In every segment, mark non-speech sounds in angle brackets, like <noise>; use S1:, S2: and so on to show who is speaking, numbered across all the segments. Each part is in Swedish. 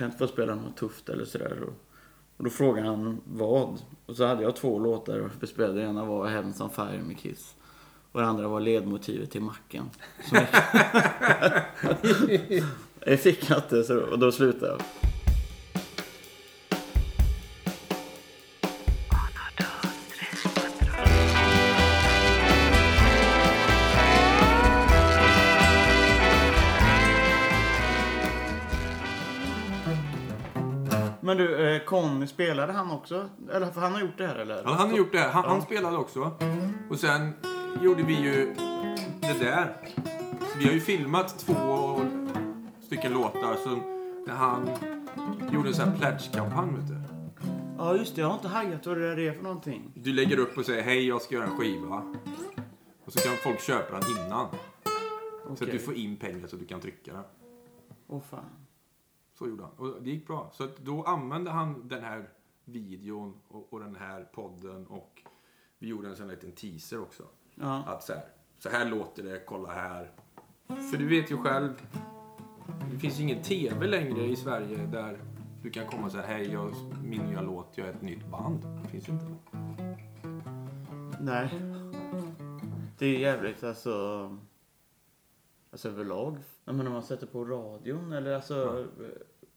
S1: kan jag inte få spela något tufft eller sådär. Och, och då frågade han vad. Och så hade jag två låtar och vi spelade. Ena var Heavens on Fire med Kiss. Och den andra var ledmotivet till Macken. Som jag- <laughs> jag fick inte så och då slutade jag. Conny, spelade han också? Eller för han har gjort det här eller?
S2: Ja, han har gjort det. Han, han spelade också. Och sen gjorde vi ju det där. Så vi har ju filmat två stycken låtar. Så när han gjorde en sån här pledge-kampanj, vet du.
S1: Ja just det, jag har inte hajat vad det där är för någonting.
S2: Du lägger upp och säger hej, jag ska göra en skiva. Och så kan folk köpa den innan. Så att du får in pengar så att du kan trycka den.
S1: Åh fan.
S2: Så gjorde han. Och det gick bra. Så då använde han den här videon och, och den här podden och vi gjorde en sån liten teaser också.
S1: Ja.
S2: Att så här, så här låter det, kolla här. För du vet ju själv, det finns ju ingen TV längre i Sverige där du kan komma och säga hej, jag, min nya låt, jag är ett nytt band. Det finns ju inte.
S1: Nej. Det är jävligt alltså. Alltså överlag. Jag menar man sätter på radion eller alltså.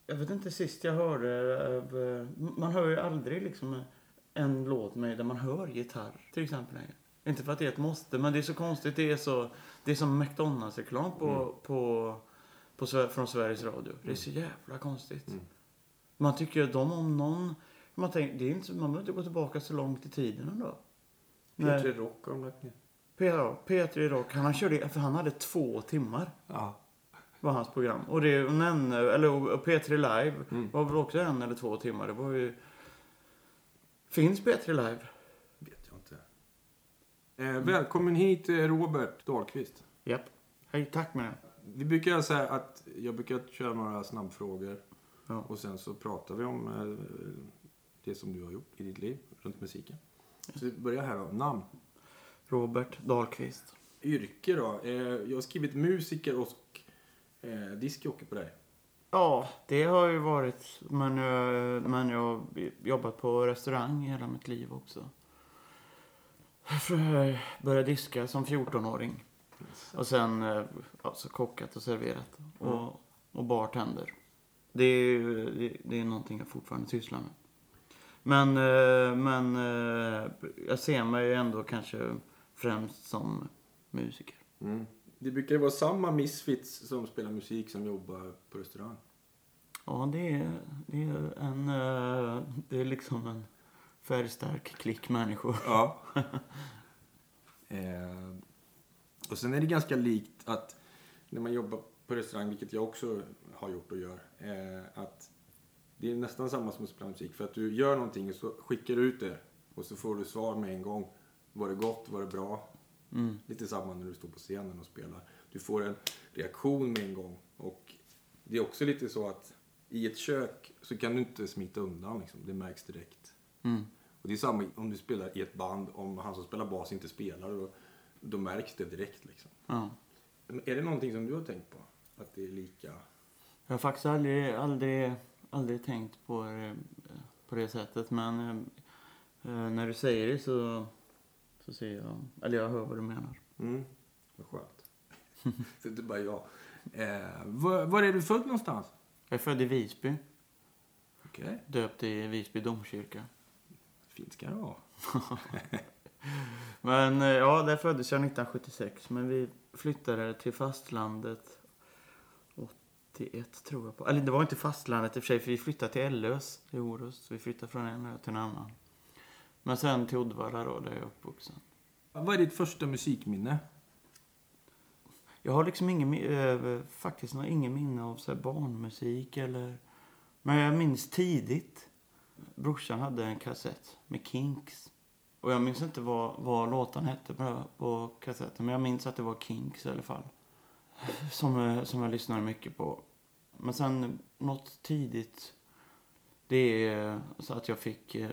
S1: Jag vet inte sist jag hörde. eh, Man hör ju aldrig liksom en låt med där man hör gitarr till exempel längre. Inte för att det är ett måste men det är så konstigt. Det är så. Det är som McDonalds-reklam på, på, på, Sve- från Sveriges Radio. Det är så jävla konstigt.
S2: Mm.
S1: Man tycker ju att de om någon. Man, tänker, det är inte, man behöver inte gå tillbaka så långt i tiden ändå. Nej.
S2: P3 Rock har de lagt ner.
S1: P- ja, P3 Rock, han, körde, för han hade två timmar
S2: Ja.
S1: Var hans program. Och det och eller och P3 Live
S2: Mm.
S1: var väl också en eller två timmar. Det var ju... Finns P3 Live?
S2: Vet jag inte. Eh, välkommen hit eh, Robert Dahlqvist.
S1: Japp. Hej, tack med det.
S2: Vi brukar säga att jag brukar köra några snabbfrågor
S1: Ja.
S2: och sen så pratar vi om eh, det som du har gjort i ditt liv runt musiken. Så vi börjar här då. Namn.
S1: Robert Dahlqvist.
S2: Yrke då? Eh, jag har skrivit musiker och eh, diskjockey på dig.
S1: Ja, det har ju varit. Men, men jag har jobbat på restaurang hela mitt liv också. Jag började diska som 14-åring. Och sen alltså, kockat och serverat. Och, och bartender. Det är, ju- det, det är någonting jag fortfarande sysslar med. Men, eh, men eh, jag ser mig ändå kanske främst som musiker.
S2: Mm. Det brukar ju vara samma misfits som spelar musik som jobbar på restaurang.
S1: Ja, det är, det är en... eh, Det är liksom en färgstark klick människor.
S2: Ja. eh, och sen är det ganska likt att när man jobbar på restaurang, vilket jag också har gjort och gör, eh, att det är nästan samma som att spela musik. För att du gör någonting och så skickar du ut det och så får du svar med en gång. Var det gott? Var det bra?
S1: Mm.
S2: Lite samma när du står på scenen och spelar. Du får en reaktion med en gång. Och det är också lite så att i ett kök så kan du inte smita undan. Liksom. Det märks direkt.
S1: Mm.
S2: Och det är samma om du spelar i ett band. Om han som spelar bas inte spelar, då, då märks det direkt. Liksom.
S1: Ja.
S2: Är det någonting som du har tänkt på? Att det är lika?
S1: Jag har faktiskt aldrig, aldrig, aldrig tänkt på det, på det sättet. Men eh, eh, när du säger det så, så ser jag... Eller jag hör vad du menar.
S2: Mm. Vad skönt. <laughs> så det är inte bara jag. Eh, var, var är du född någonstans?
S1: Jag är född i Visby.
S2: Okej.
S1: Döpt i Visby domkyrka.
S2: Fint ska det vara. <laughs>
S1: Men eh, ja, där föddes jag 1976. Men vi flyttade till fastlandet 81 tror jag på. Eller det var inte fastlandet i och för sig, för vi flyttade till Ellös i Orust. Vi flyttade från en ö till en annan. Men sen till Uddevalla då, där jag är uppvuxen.
S2: Vad är ditt första musikminne?
S1: Jag har liksom ingen, eh, faktiskt ingen minne av så barnmusik eller... Men jag minns tidigt. Brorsan hade en kassett med Kinks. Och jag minns inte vad, vad låten hette på, på kassetten. Men jag minns att det var Kinks i alla fall. Som, eh, som jag lyssnade mycket på. Men sen något tidigt. Det är så att jag fick eh,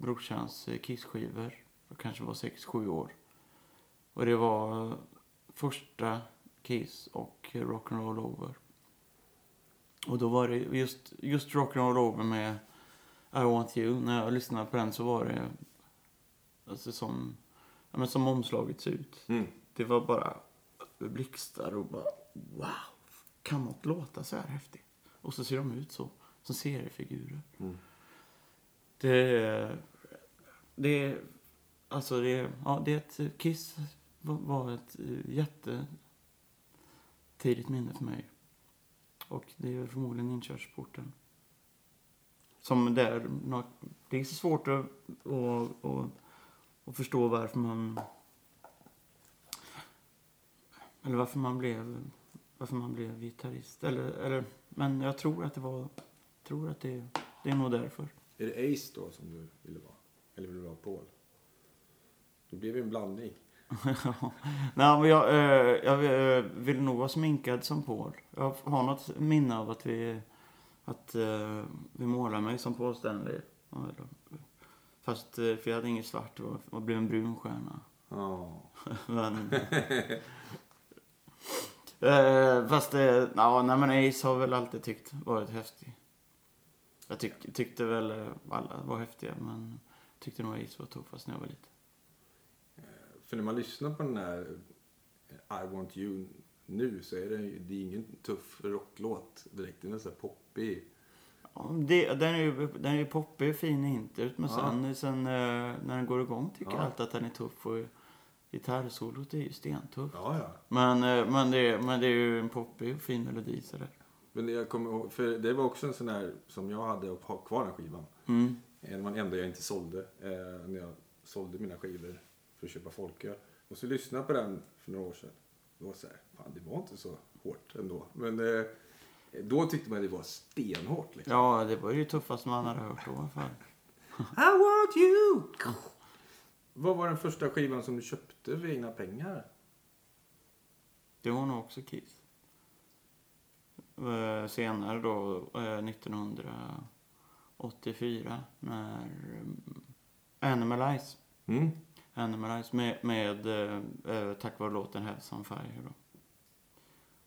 S1: brorsans eh, Kiss-skivor. Jag kanske var 6-7 år. Och det var första Kiss och Rock'n'Roll Over. Och då var det just, just Rock'n'Roll Over med I Want You. När jag lyssnade på den så var det alltså som, ja, men som omslaget ser ut.
S2: Mm.
S1: Det var bara blixtar och bara wow. Kan något låta så här häftigt? Och så ser de ut så. Som seriefigurer.
S2: Mm.
S1: Det, det, alltså det, ja, det är ett, Kiss var- ett jättetidigt jätte tidigt minne för mig. Och det är förmodligen inkörsporten. Som där, det är så svårt att, att, att, att förstå varför man eller varför man blev varför man blev gitarrist. Eller, eller, men jag tror att det var tror att det, det är nog därför.
S2: Är det Ace då som du ville vara? Eller vill du vara Paul? Det blev ju en blandning. <laughs>
S1: Nej, men jag, eh, jag eh, vill nog vara sminkad som Paul. Jag har något minne av att vi, att, eh, vi målade mig som Paul Stanley. Fast, eh, för jag hade inget svart, det blev en brun stjärna.
S2: Ja. <laughs>
S1: Men... <laughs> eh, fast, ja, nej men Ace har väl alltid tyckt varit häftig. Jag tyck, tyckte väl eh, alla var häftiga, men tyckte nog Ace var tuffast när jag var liten.
S2: För när man lyssnar på den här I want you nu så är det, det är ingen tuff rocklåt direkt. Den är så här poppig.
S1: Ja, det, den, är ju, den är poppig och fin introt, men
S2: Ja.
S1: sen, sen eh, när den går igång tycker jag
S2: Ja.
S1: alltid att den är tuff. Och gitarrsolot är ju stentuff.
S2: Ja, ja.
S1: Men, eh, men, det, men det är ju en poppig och fin melodi sådär.
S2: Men jag kommer ihåg, för det var också en sån här som jag hade att ha kvar den skivan.
S1: Mm.
S2: Det var den enda jag inte sålde. Eh, när jag sålde mina skivor för att köpa folköl. Och så lyssnade jag på den för några år sedan. Det var så här, fan det var inte så hårt ändå. Men eh, då tyckte man det var stenhårt liksom.
S1: Ja, det var ju tuffast man hade hört då fall. <laughs>
S2: I want you! Vad var den första skivan som du köpte för egna pengar?
S1: Det var nog också Kiss. Eh, Senare då, eh, 1984, när um, Animalize,
S2: Mm.
S1: Animalize med, med eh, eh, tack vare låten Heads on Fire då.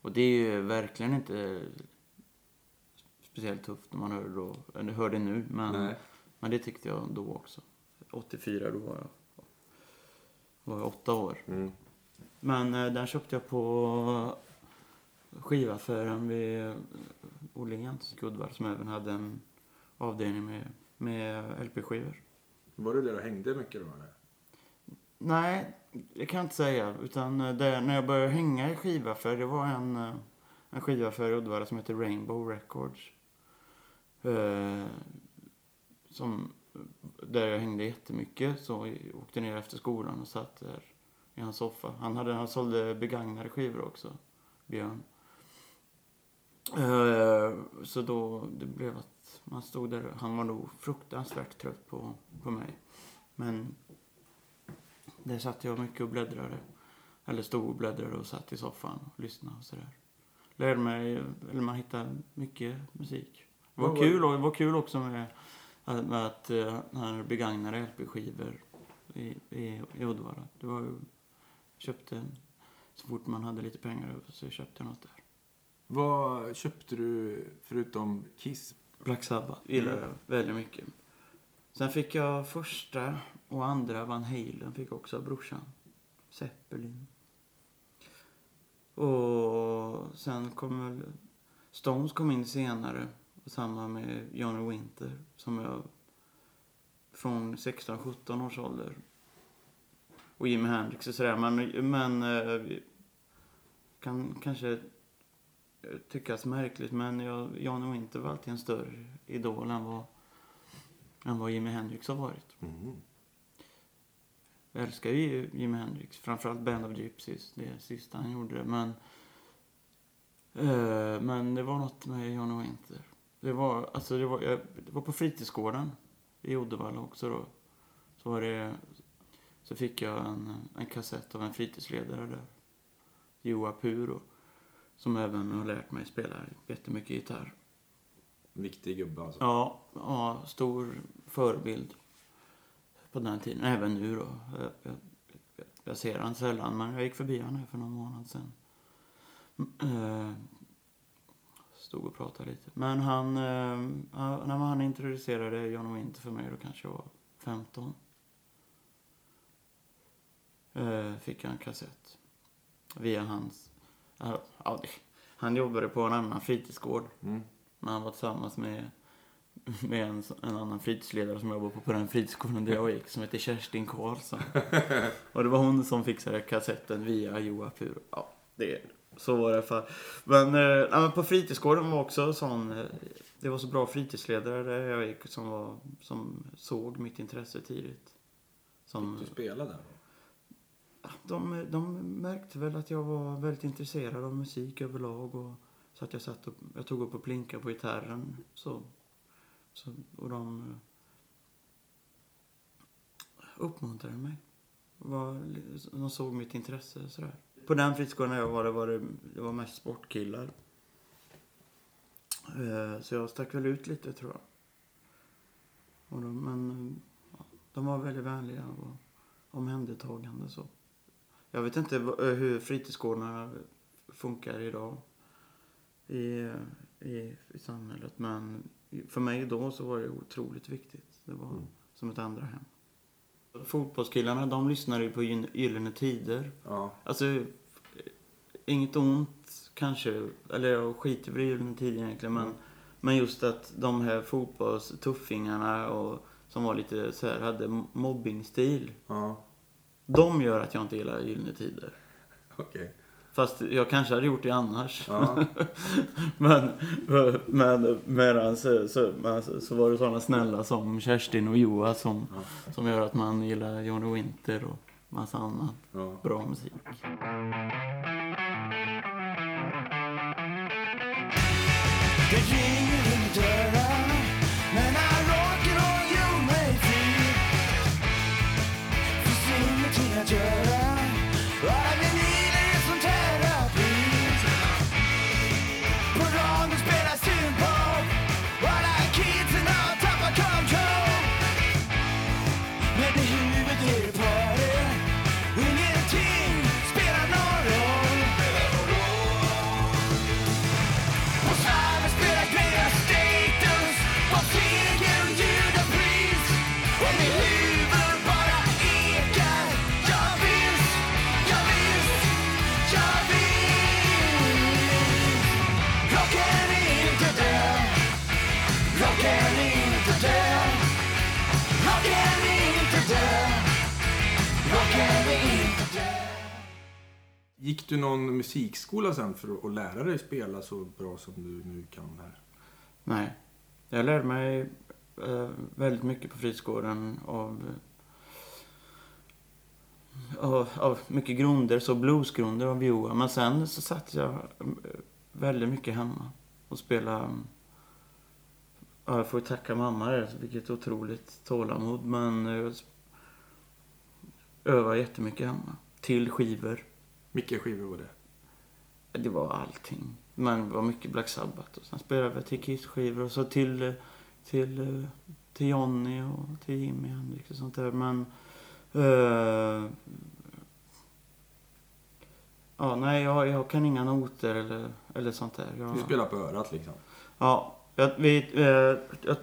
S1: Och det är ju verkligen inte speciellt tufft när man hör det då, eller hör det nu, men,
S2: Nej.
S1: men det tyckte jag då också. 84, då var jag, var jag åtta år.
S2: Mm.
S1: Men eh, den köpte jag på skivaffären vid Åhléns Uddevalla som även hade en avdelning med, med LP-skivor.
S2: Var du där och hängde mycket då? Eller?
S1: Nej, det kan jag inte säga. Utan eh, det, när jag började hänga i skivaffär, det var en, eh, en skivaffär i Uddevalla som heter Rainbow Records. Eh, som, där jag hängde jättemycket. Så jag åkte ner efter skolan och satt där i hans soffa. Han, hade, han sålde begagnade skivor också, Björn. Eh, så då, det blev att man stod där. Han var nog fruktansvärt trött på, på mig. Men där satt jag mycket och bläddrade. Eller stod och bläddrade och satt i soffan och lyssnade och sådär. Lärde mig, eller man hittade mycket musik. Det var, kul, och, det var kul också med, med att han begagnade LP-skivor i, i, i Uddevalla. Det var ju, köpte, så fort man hade lite pengar över så köpte jag något där.
S2: Vad köpte du förutom Kiss?
S1: Black Sabbath gillar jag väldigt mycket. Sen fick jag första och andra Van Halen fick också av brorsan. Zeppelin. Och sen kom väl... Stones kom in senare. Samma med Johnny Winter. Som jag... Från 16-17 års ålder. Och Jimi Hendrix och sådär. Men, men eh, kan kanske tyckas märkligt men jag, Johnny Winter var alltid en större idol än vad, än vad Jimi Hendrix har varit.
S2: Mm.
S1: Jag älskar ju Jimi Hendrix, framförallt Band of Gypsies, det sista han gjorde. Men, eh, men det var något med Johnny Winter. Det var, alltså det var, jag, det var på fritidsgården i Uddevalla också då. Så var det, så fick jag en, en kassett av en fritidsledare där. Joa Puro. Som även har lärt mig spela jättemycket gitarr.
S2: Viktig gubbe alltså.
S1: Ja, ja, stor förebild på den tiden. Även nu då. Jag, jag, jag, ser han sällan, men jag gick förbi honom här för någon månad sedan. Eh, stod och pratade lite. Men han, eh, när han introducerade John Winter för mig, då kanske jag var 15. Eh, fick jag en kassett. Via hans... Ja, han jobbade på en annan fritidsgård.
S2: Mm.
S1: Men han var tillsammans med, med en, en annan fritidsledare som jobbade på, på den fritidsgården där jag gick, som heter Kerstin Karlsson. <laughs> Och det var hon som fixade kassetten via Joa Puro. Ja, det, så var det i alla fall. Men, eh, men på fritidsgården var också sån, eh, det var så bra fritidsledare där jag gick som, var, som såg mitt intresse tidigt. Som,
S2: Du spelade?
S1: De, de märkte väl att jag var väldigt intresserad av musik överlag. Och, så att jag satt och, jag tog upp och plinkade på gitarren. Så, så, och de uppmuntrade mig. Var, de såg mitt intresse sådär. På den fritidsgården jag var, det var det, det var mest sportkillar. Eh, så jag stack väl ut lite tror jag. Och de, men de var väldigt vänliga och omhändertagande så. Jag vet inte eh, hur fritidsgårdarna funkar idag i, i, i samhället. Men för mig då så var det otroligt viktigt. Det var
S2: Mm.
S1: som ett andra hem. Fotbollskillarna de lyssnade ju på Gyllene Tider.
S2: Ja.
S1: Alltså, inget ont kanske. Eller jag skiter i Gyllene Tider egentligen. Men,
S2: Mm.
S1: men just att de här fotbollstuffingarna och som var lite så här, hade mobbingstil.
S2: Ja.
S1: De gör att jag inte gillar Gyllene Tider.
S2: Okej.
S1: Fast jag kanske hade gjort det annars.
S2: Ja. <laughs>
S1: men men medan så, så, men så, så var det sådana snälla som Kerstin och Joa som,
S2: Ja.
S1: som gör att man gillar Johnny Winter och massa annat
S2: Ja.
S1: bra musik.
S3: Det
S2: Gick du någon musikskola sen för att- lära dig spela så bra som du nu kan här?
S1: Nej. Jag lärde mig eh, väldigt mycket på fritidsgården av, av, av mycket grunder, så bluesgrunder av Johan. Men sen så satt jag mm, väldigt mycket hemma och spelade. Mm, ja, jag får ju tacka mamma där, vilket otroligt tålamod. Men eh, jag övade jättemycket hemma. Till skivor.
S2: Vilka skivor var det?
S1: Det var allting. Men det var mycket Black Sabbath och sen spelade vi till Kiss-skivor och så till, eh, till, eh, till Johnny och till Jimi Hendrix och sånt där. Men... eh, ja, nej, jag, jag kan inga noter eller, eller sånt där. Jag,
S2: Du spelar på örat liksom?
S1: Ja, jag, vi, jag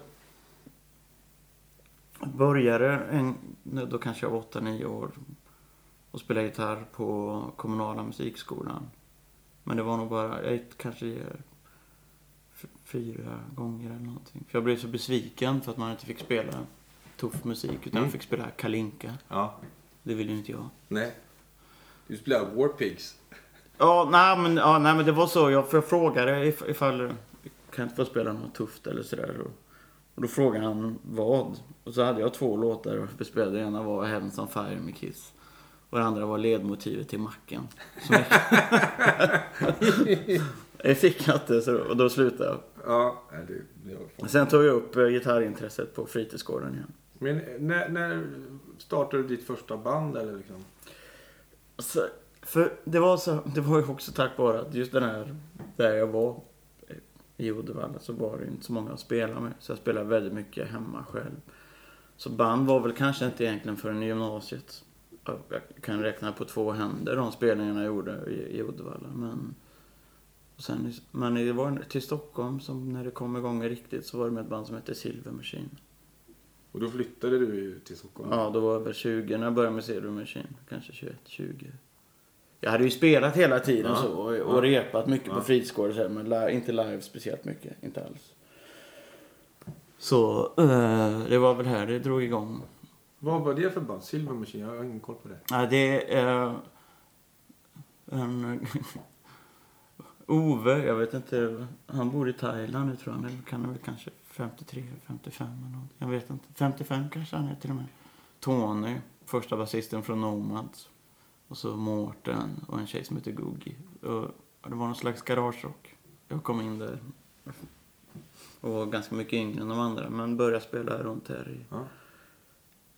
S1: började en, då kanske jag var 8-9 år och spelade gitarr på kommunala musikskolan. Men det var nog bara, jag gick kanske fyra gånger eller någonting. För jag blev så besviken för att man inte fick spela tuff musik utan
S2: Mm.
S1: fick spela kalinka.
S2: Ja.
S1: Det ville ju inte jag.
S2: Nej. Du spelar War Pigs.
S1: Ja, nej men, ja, nej, men det var så. Jag, för jag frågade if, ifall kan inte få spela något tufft eller sådär. Och, och då frågade han vad. Och så hade jag två låtar och spelade. Den ena var Heavens on Fire med Kiss. Och den andra var ledmotivet till Macken. Jag, <laughs> jag fick inte så och då slutade jag.
S2: Ja, det, det.
S1: Sen tog jag upp eh, gitarrintresset på fritidsgården igen.
S2: Men när, när startade du ditt första band eller liksom?
S1: Så, för det var, så, det var ju också tack vare att just den här, där jag var eh, i Uddevalla så var det inte så många att spela med. Så jag spelade väldigt mycket hemma själv. Så band var väl kanske inte egentligen förrän i gymnasiet. Jag kan räkna på två händer de spelningarna jag gjorde i, i Uddevalla. Men Och sen, men det var till Stockholm som när det kom igång riktigt så var det med ett band som hette Silver Machine.
S2: Och då flyttade du till Stockholm.
S1: Ja, då var jag väl 20 när jag började med Silver Machine. Kanske 21, 20. Jag hade ju spelat hela tiden
S2: Ja.
S1: så och, och
S2: Ja.
S1: repat mycket
S2: Ja.
S1: på fritidsgården så här, men li- inte live speciellt mycket. Inte alls. Så eh, det var väl här det drog igång.
S2: Vad var det för band? Silver Machine? Jag har ingen koll på det.
S1: Ja, det är en... <laughs> Ove, jag vet inte. Han bor i Thailand nu tror jag. Men kan han väl kanske 53, 55 eller något. Jag vet inte. 55 kanske han är till och med. Tony, första basisten från Nomads. Och så Mårten och en tjej som heter Googie. Och det var någon slags garagerock. Jag kom in där. Och var ganska mycket yngre än de andra. Men började spela runt här i,
S2: Ja.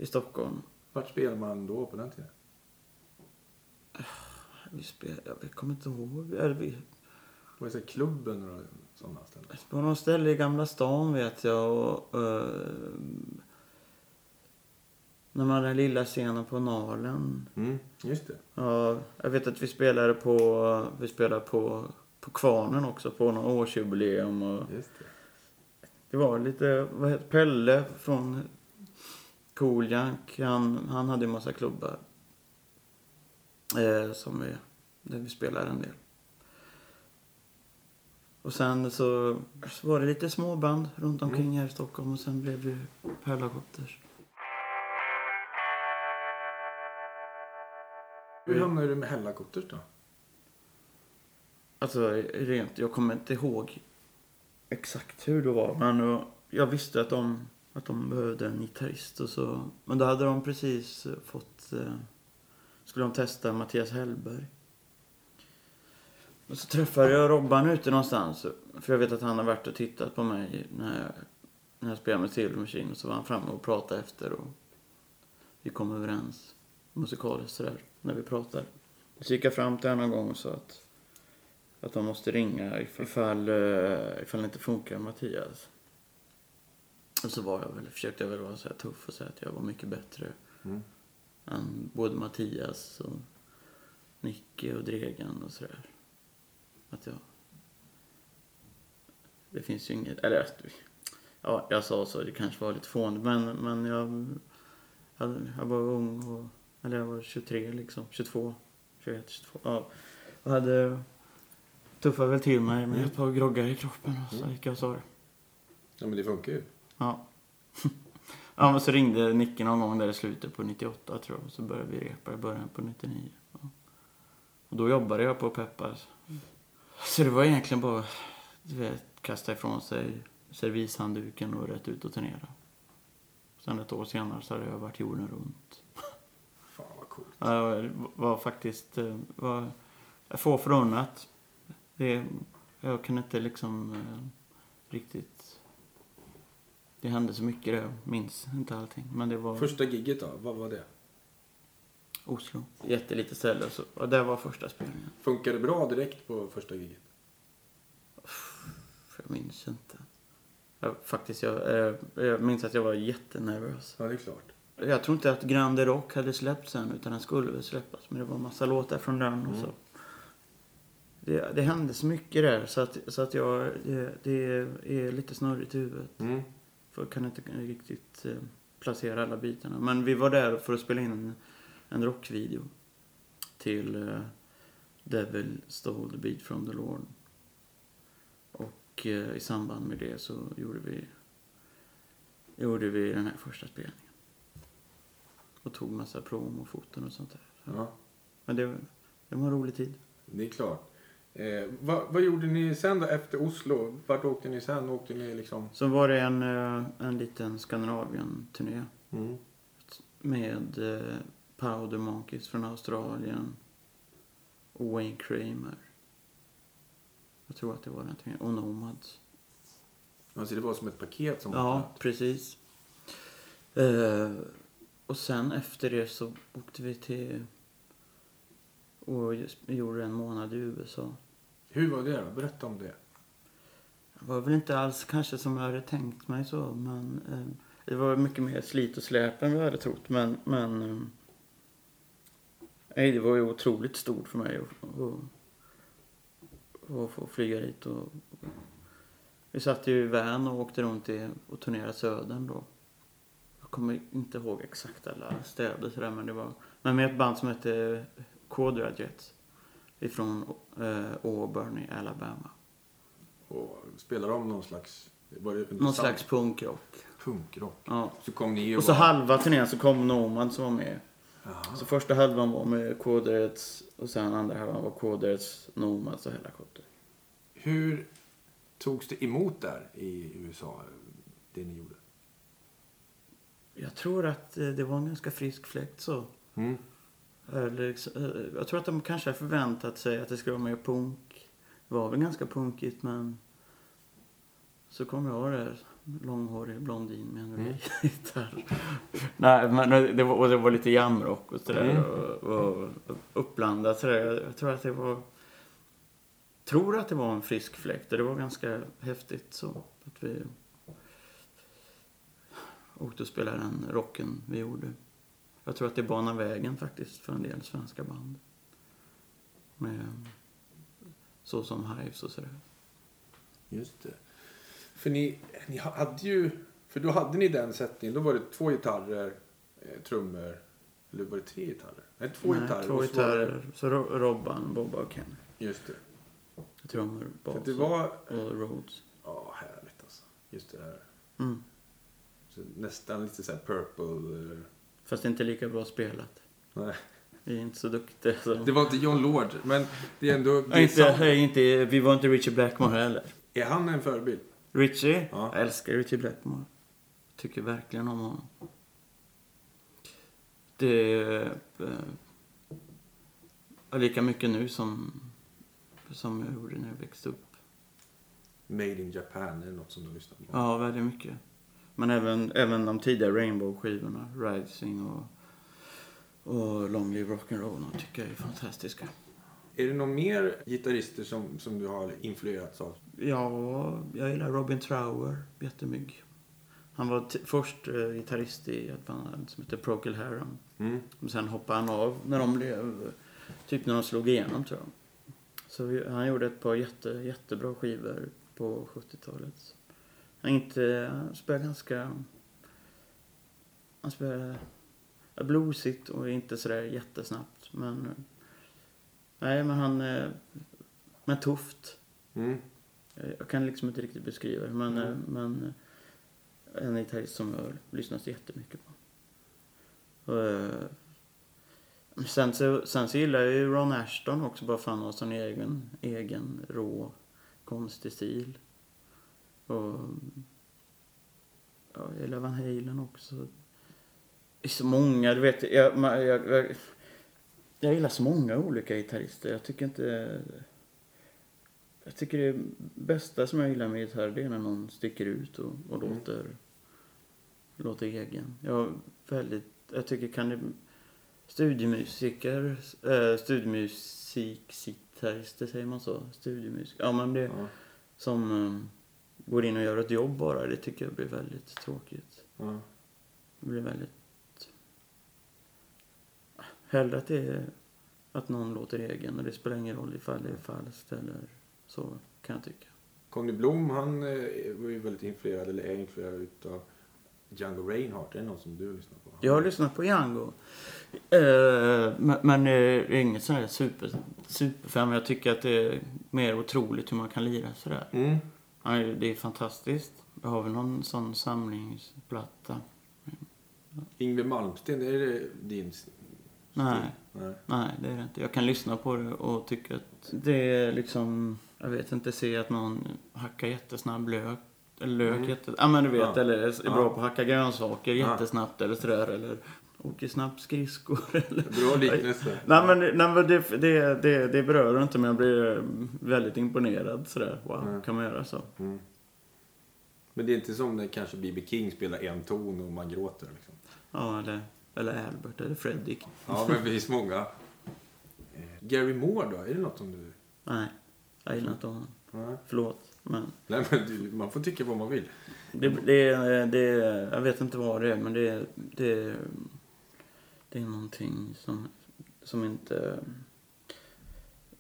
S1: I Stockholm.
S2: Vart spelade man då på den tiden? <sighs>
S1: Vi spelade, jag kommer inte ihåg. Eller vi,
S2: Var det klubben och sådana ställen?
S1: på någon ställe i Gamla stan vet jag. Och, eh, när man den lilla scenen på Nalen.
S2: Mm, just det.
S1: Ja, jag vet att vi spelade på, vi spelade på, på Kvarnen också på någon årsjubileum. Och
S2: Just det.
S1: det var lite, vad heter Pelle från Cool Jank, han, han hade en massa klubbar. Eh, som vi, där vi spelade en del. Och sen så, så var det lite småband runt omkring här i Stockholm och sen blev det Perlagopters.
S2: Hur hamnade du med Hellacopters då?
S1: Alltså rent, jag kommer inte ihåg exakt hur det var. Men jag visste att de, att de behövde en gitarrist och så. Men då hade de precis eh, fått, eh, skulle de testa Mattias Hellberg. Och så träffade jag Robban ute någonstans. För jag vet att han har varit och tittat på mig när jag, när jag spelade med Silver Machine. Och så var han framme och pratade efter och vi kom överens musikaliskt sådär när vi pratade. Så gick jag fram till honom en gång och sa att att de måste ringa ifall, ifall, eh, ifall det inte funkar Mattias. Och så var jag väl, försökte jag väl vara så här tuff och säga att jag var mycket bättre
S2: Mm.
S1: än både Mattias och Nicke och Dregen och sådär. Att jag... Det finns ju inget... Eller ja, jag sa så, det kanske var lite fånigt men, men jag, jag, jag var ung och... Eller jag var 23 liksom, 22, 21, 22. Ja, och hade tuffade väl till mig med ett par groggar i kroppen och så gick jag och sa det.
S2: Ja, men det funkar ju.
S1: Ja. <laughs> ja, men så ringde Nicke någon gång där i slutet på 98 tror jag. Så började vi repa i början på 99. Ja. Och då jobbade jag på Peppars. Så det var egentligen bara, du vet, kasta ifrån sig servishandduken och rätt ut och turnera. Sen ett år senare så hade jag varit jorden runt. <laughs>
S2: Fan vad coolt.
S1: Ja, Det var faktiskt, eh, var, får förunnat. Det, jag kan inte liksom eh, riktigt... Det hände så mycket jag minns inte allting. Men det var
S2: Första gigget då, vad var det?
S1: Oslo. Jättelitet ställe. Så, och det var första spelningen.
S2: Funkade det bra direkt på första gigget?
S1: För jag minns inte. Jag, faktiskt, jag, eh, jag minns att jag var jättenervös.
S2: Ja, det är klart.
S1: Jag tror inte att Grande Rock hade släppts än, utan den skulle väl släppas. Men det var en massa låtar från den och så. Det, det hände så mycket där så att, så att jag, det, det är lite snurrigt i huvudet.
S2: Mm.
S1: För jag kan inte riktigt eh, placera alla bitarna. Men vi var där för att spela in en, rockvideo. Till eh, Devil Stole the Beat from the Lord. Och eh, i samband med det så gjorde vi, gjorde vi den här första spelningen. Och tog massa promofoton och sånt där. Så.
S2: Ja,
S1: Men det, det var en rolig tid.
S2: det är klart. Eh, vad, vad gjorde ni sen då efter Oslo? Vart åkte ni sen? Åkte ni liksom...
S1: Så var det en, eh, en liten Skandinavien-turné.
S2: Mm.
S1: med eh, Powder Monkeys från Australien och Wayne Kramer. Jag tror att det var den turnén. Och Nomads.
S2: Alltså det var som ett paket som
S1: Ja, precis. Eh, och sen efter det så åkte vi till och gjorde en månad i USA.
S2: Hur var det då? Berätta om det.
S1: Det var väl inte alls kanske som jag hade tänkt mig så, men eh, det var mycket mer slit och släp än vad jag hade trott. Men, men eh, det var ju otroligt stort för mig att, få flyga dit. Och, vi satt ju i van och åkte runt i, och turnerade södern då. Jag kommer inte ihåg exakt alla städer sådär men det var... Men med ett band som hette Quadra Jets. Ifrån eh, Auburn i Alabama.
S2: Och spelar de någon slags... Var det
S1: Någon
S2: sam-
S1: slags punkrock.
S2: punkrock?
S1: Ja.
S2: Så kom ni
S1: Och så
S2: var-
S1: halva turnén så kom Nomad som var med.
S2: Jaha.
S1: Så första halvan var med Quadrats och sen andra halvan var Quadrats, Nomads och Helicopter.
S2: Hur togs det emot där i USA, det ni gjorde?
S1: Jag tror att eh, det var en ganska frisk fläkt så.
S2: Mm.
S1: Eller, eh, jag tror att de kanske har förväntat sig att det skulle vara mer punk. Det var väl ganska punkigt men så kom jag där, långhårig blondin med en
S2: Mm.
S1: gitarr. <laughs> Nej, men det var, och det var lite jamrock och sådär.
S2: Mm.
S1: Och, och uppblandat sådär. Jag, jag tror att det var... Tror att det var en frisk fläkt och det var ganska häftigt så. Att vi åkte och spelade den rocken vi gjorde. Jag tror att det banar vägen faktiskt för en del svenska band. Med så som Hives och sådär.
S2: Just det. För ni, ni hade ju... För då hade ni den sättningen. Då var det två gitarrer, eh, trummor. Eller var det tre gitarrer? Nej, två
S1: Nej,
S2: gitarrer.
S1: Två
S2: och så det-
S1: gitarrer. Så Ro- Robban, Bobba och Kenny.
S2: Just det.
S1: Trummor, bas
S2: det var...
S1: och Rhodes.
S2: Ja, härligt alltså. Just det här.
S1: Mm.
S2: Så nästan lite så här purple...
S1: Fast inte lika bra spelat.
S2: Nej.
S1: Vi är inte så duktiga. Så.
S2: Det var inte John Lord, men det är ändå... Det är,
S1: inte, nej, inte, vi var inte Richie Blackmore heller.
S2: är han en förebild?
S1: Richie?
S2: Ja.
S1: Jag älskar Richie Blackmore. Tycker verkligen om honom. Det är eh, lika mycket nu som, som jag gjorde när jag växte upp.
S2: Made in Japan, är något som du lyssnar på?
S1: Ja, väldigt mycket. Men även, även de tidiga Rainbow-skivorna, Rising och, och Long Live Rock'n'Roll, tycker jag är fantastiska.
S2: Är det någon mer gitarrister som, som du har influerats av?
S1: Ja, jag gillar Robin Trower jättemycket. Han var först eh, gitarrist i ett band som heter Procol Harum.
S2: Mm.
S1: Sen hoppade han av när de blev, typ när de slog igenom tror jag. Så vi, han gjorde ett par jätte, jättebra skivor på 70-talet. Han inte, han spelade ganska, han spelade bluesigt och inte sådär jättesnabbt. Men, eh, nej men han, eh, men tufft.
S2: Mm.
S1: Jag jag kan liksom inte riktigt beskriva det, men,
S2: Mm.
S1: eh, men eh, en gitarrist som jag har lyssnat jättemycket på. Och, eh, sen, så, sen så gillar jag ju Ron Ashton också, bara för han har sån egen, egen rå, konstig stil. Och ja, jag gillar Van Halen också. Det är så många, du vet, jag, jag, jag, jag gillar så många olika gitarrister. Jag tycker inte... Jag tycker det bästa som jag gillar med gitarr det är när någon sticker ut och, och
S2: Mm.
S1: låter, låter egen. Jag, väldigt, jag tycker kan det, studiemusiker, äh, studiemusikgitarrister säger man så? Studiemusik, ja men det
S2: Ja.
S1: som eh, går in och gör ett jobb bara, det tycker jag blir väldigt tråkigt.
S2: Ja.
S1: Det blir väldigt... Hellre att det är att någon låter egen och det spelar ingen roll ifall det är falskt eller så, kan jag tycka.
S2: Conny Blom, han eh, var ju väldigt influerad, eller är influerad utav Django Reinhardt. Är det någon som du lyssnar på?
S1: Jag har lyssnat på Django. Eh, men men det är inget sån här super, superfan. Men jag tycker att det är mer otroligt hur man kan lira sådär.
S2: Mm.
S1: Är- Det är fantastiskt. Jag har väl någon sån samlingsplatta.
S2: Yngwie Malmsteen, är det din stil?
S1: Nej.
S2: Nej.
S1: Nej, det är det inte. Jag kan lyssna på det och tycka att det är liksom... Jag vet inte, se att någon hackar jättesnabb lök. Eller lök
S2: Mm.
S1: jätte... Ja men du vet,
S2: Ja.
S1: eller är
S2: Ja.
S1: bra på att hacka grönsaker
S2: Ja.
S1: jättesnabbt eller sådär. Eller åker snabbt skridskor <laughs> eller...
S2: Bra liknelse.
S1: Nej men, nej, men det, det, det, det berör inte men jag blir väldigt imponerad sådär. Wow,
S2: Mm.
S1: kan man göra så?
S2: Mm. Men det är inte som när kanske B.B. King spelar en ton och man gråter liksom.
S1: Ja, eller, eller Albert eller Fredrik.
S2: Ja, men det finns många. Eh, Gary Moore då? Är det något som du...
S1: Nej, jag gillar inte honom. Förlåt. Men
S2: Nej, men du, man får tycka vad man vill.
S1: det, det, det, jag vet inte vad det är men det, det, det är någonting som, som inte...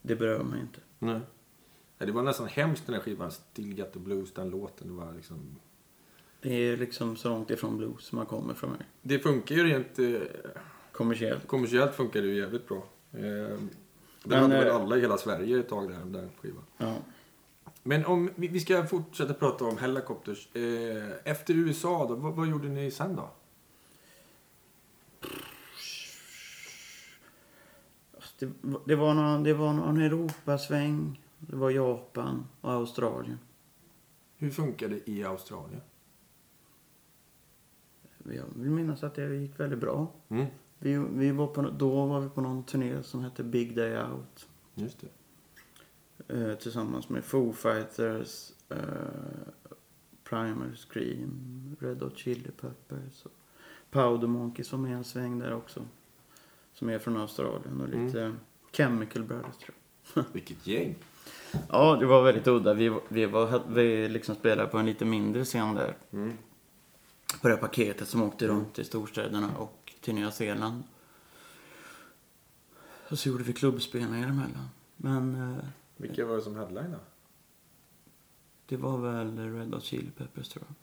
S1: Det berör mig inte.
S2: Nej. Ja, det var nästan hemskt den här skivan. Still Got the Blues, den låten. Det var liksom...
S1: Det är liksom så långt ifrån blues man kommer från mig.
S2: Det funkar ju rent... Eh,
S1: Kommersiellt.
S2: kommersiellt funkar det ju jävligt bra. Eh, den
S1: Men,
S2: hade väl
S1: eh,
S2: alla i hela Sverige ett tag där, den skivan.
S1: Ja.
S2: Men om vi, vi ska fortsätta prata om Hellacopters. Eh, efter USA då, vad, vad gjorde ni sen då?
S1: Det, det, var någon, det var någon Europasväng. Det var Japan och Australien.
S2: Hur funkar det i Australien?
S1: Jag vill minnas att det gick väldigt bra.
S2: Mm,
S1: Vi, vi var på, då var vi på någon turné som hette Big Day Out.
S2: just det.
S1: Eh, tillsammans med Foo Fighters, eh, Primal Scream, Red Hot Chili Peppers. Och Powder Monkeys var med en sväng där också. Som är från Australien och lite Chemical Brothers tror jag. <laughs>
S2: Vilket gäng.
S1: Ja, det var väldigt udda. Vi, vi, var, vi liksom spelade på en lite mindre scen där.
S2: Mm.
S1: På det här paketet som åkte runt i storstäderna och till Nya Zeeland. Och så gjorde vi klubbspelningar emellan. Men eh,
S2: Vilka var det som headlinade?
S1: det var väl Red Hot Chili Peppers tror jag.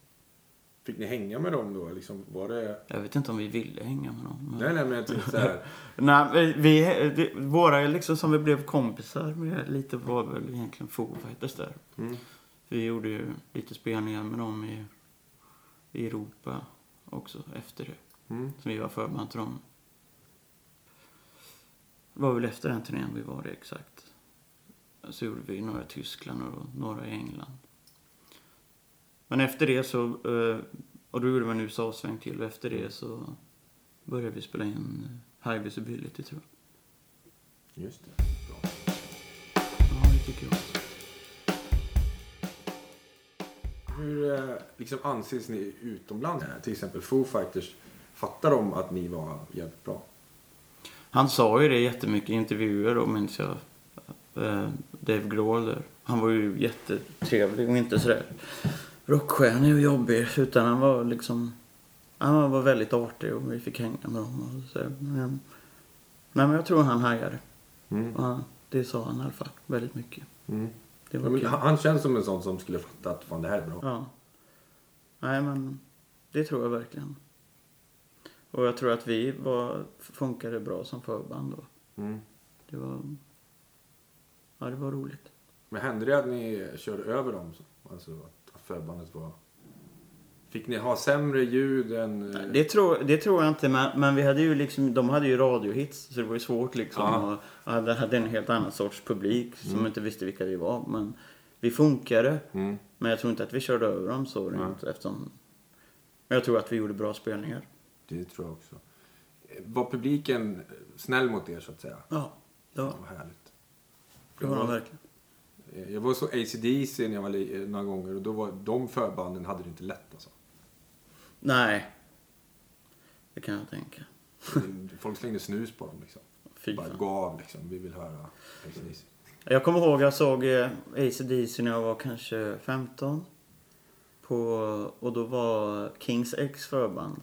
S2: Fick ni hänga med dem då? Liksom, var det...
S1: Jag vet inte om vi ville hänga med dem. Men...
S2: Nej, nej, men jag tänkte så här. <laughs>
S1: Nej, vi, vi, det, våra liksom som vi blev kompisar med lite var väl egentligen Foo där.
S2: Mm.
S1: Vi gjorde ju lite spelningar med dem i, i Europa också efter det.
S2: Mm.
S1: Som vi var förband till dem. Det var väl efter den turnén vi var det exakt. Så gjorde vi några i Tyskland och några i England. Men efter det så, eh, och då gjorde vi en USA-sväng till och efter det så började vi spela in eh, High Visibility tror jag.
S2: Just det. Bra.
S1: Ja, det tycker jag också.
S2: Hur eh, liksom anses ni utomlands? Till exempel Foo Fighters. Fattar de att ni var jävligt bra?
S1: Han sa ju det jättemycket i intervjuer då minns jag. Dave Grohl där. Han var ju jättetrevlig och inte sådär rockstjärnig och jobbig. Utan han var liksom... Han var väldigt artig och vi fick hänga med honom. Och så. Men, nej men jag tror han hajade.
S2: Mm.
S1: Han, det sa han i alla fall väldigt mycket.
S2: Mm. Ja,
S1: var
S2: men han känns som en sån som skulle fatta att fan, det här är bra.
S1: Ja. Nej, men det tror jag verkligen. Och jag tror att vi var, funkade bra som förband då.
S2: Mm.
S1: Det var... Ja, det var roligt.
S2: Men hände det att ni körde över dem? Alltså förbandet var... Fick ni ha sämre ljud än... eh,
S1: Det tror, det tror jag inte, men, men vi hade ju liksom, de hade ju radiohits så det var ju svårt liksom.
S2: Ja.
S1: Och, och hade, en helt annan sorts publik som
S2: Mm.
S1: inte visste vilka vi var. Men vi funkade.
S2: Mm.
S1: Men jag tror inte att vi körde över dem så rent eftersom... Men jag tror att vi gjorde bra spelningar.
S2: Det tror jag också. Eh, Var publiken snäll mot er så att säga?
S1: Ja, var,
S2: Det var härligt.
S1: det var de verkligen.
S2: Eh, Jag var så ACDC när jag var eh, några gånger och då var de förbanden hade det inte lätt alltså.
S1: Nej. Det kan jag tänka. <laughs>
S2: Folk slängde snus på dem liksom.
S1: Fy
S2: Bara gå av liksom. Vi vill höra ACDC.
S1: Jag kommer ihåg jag såg eh, AC/DC när jag var kanske 15. På, och då var Kings X förband.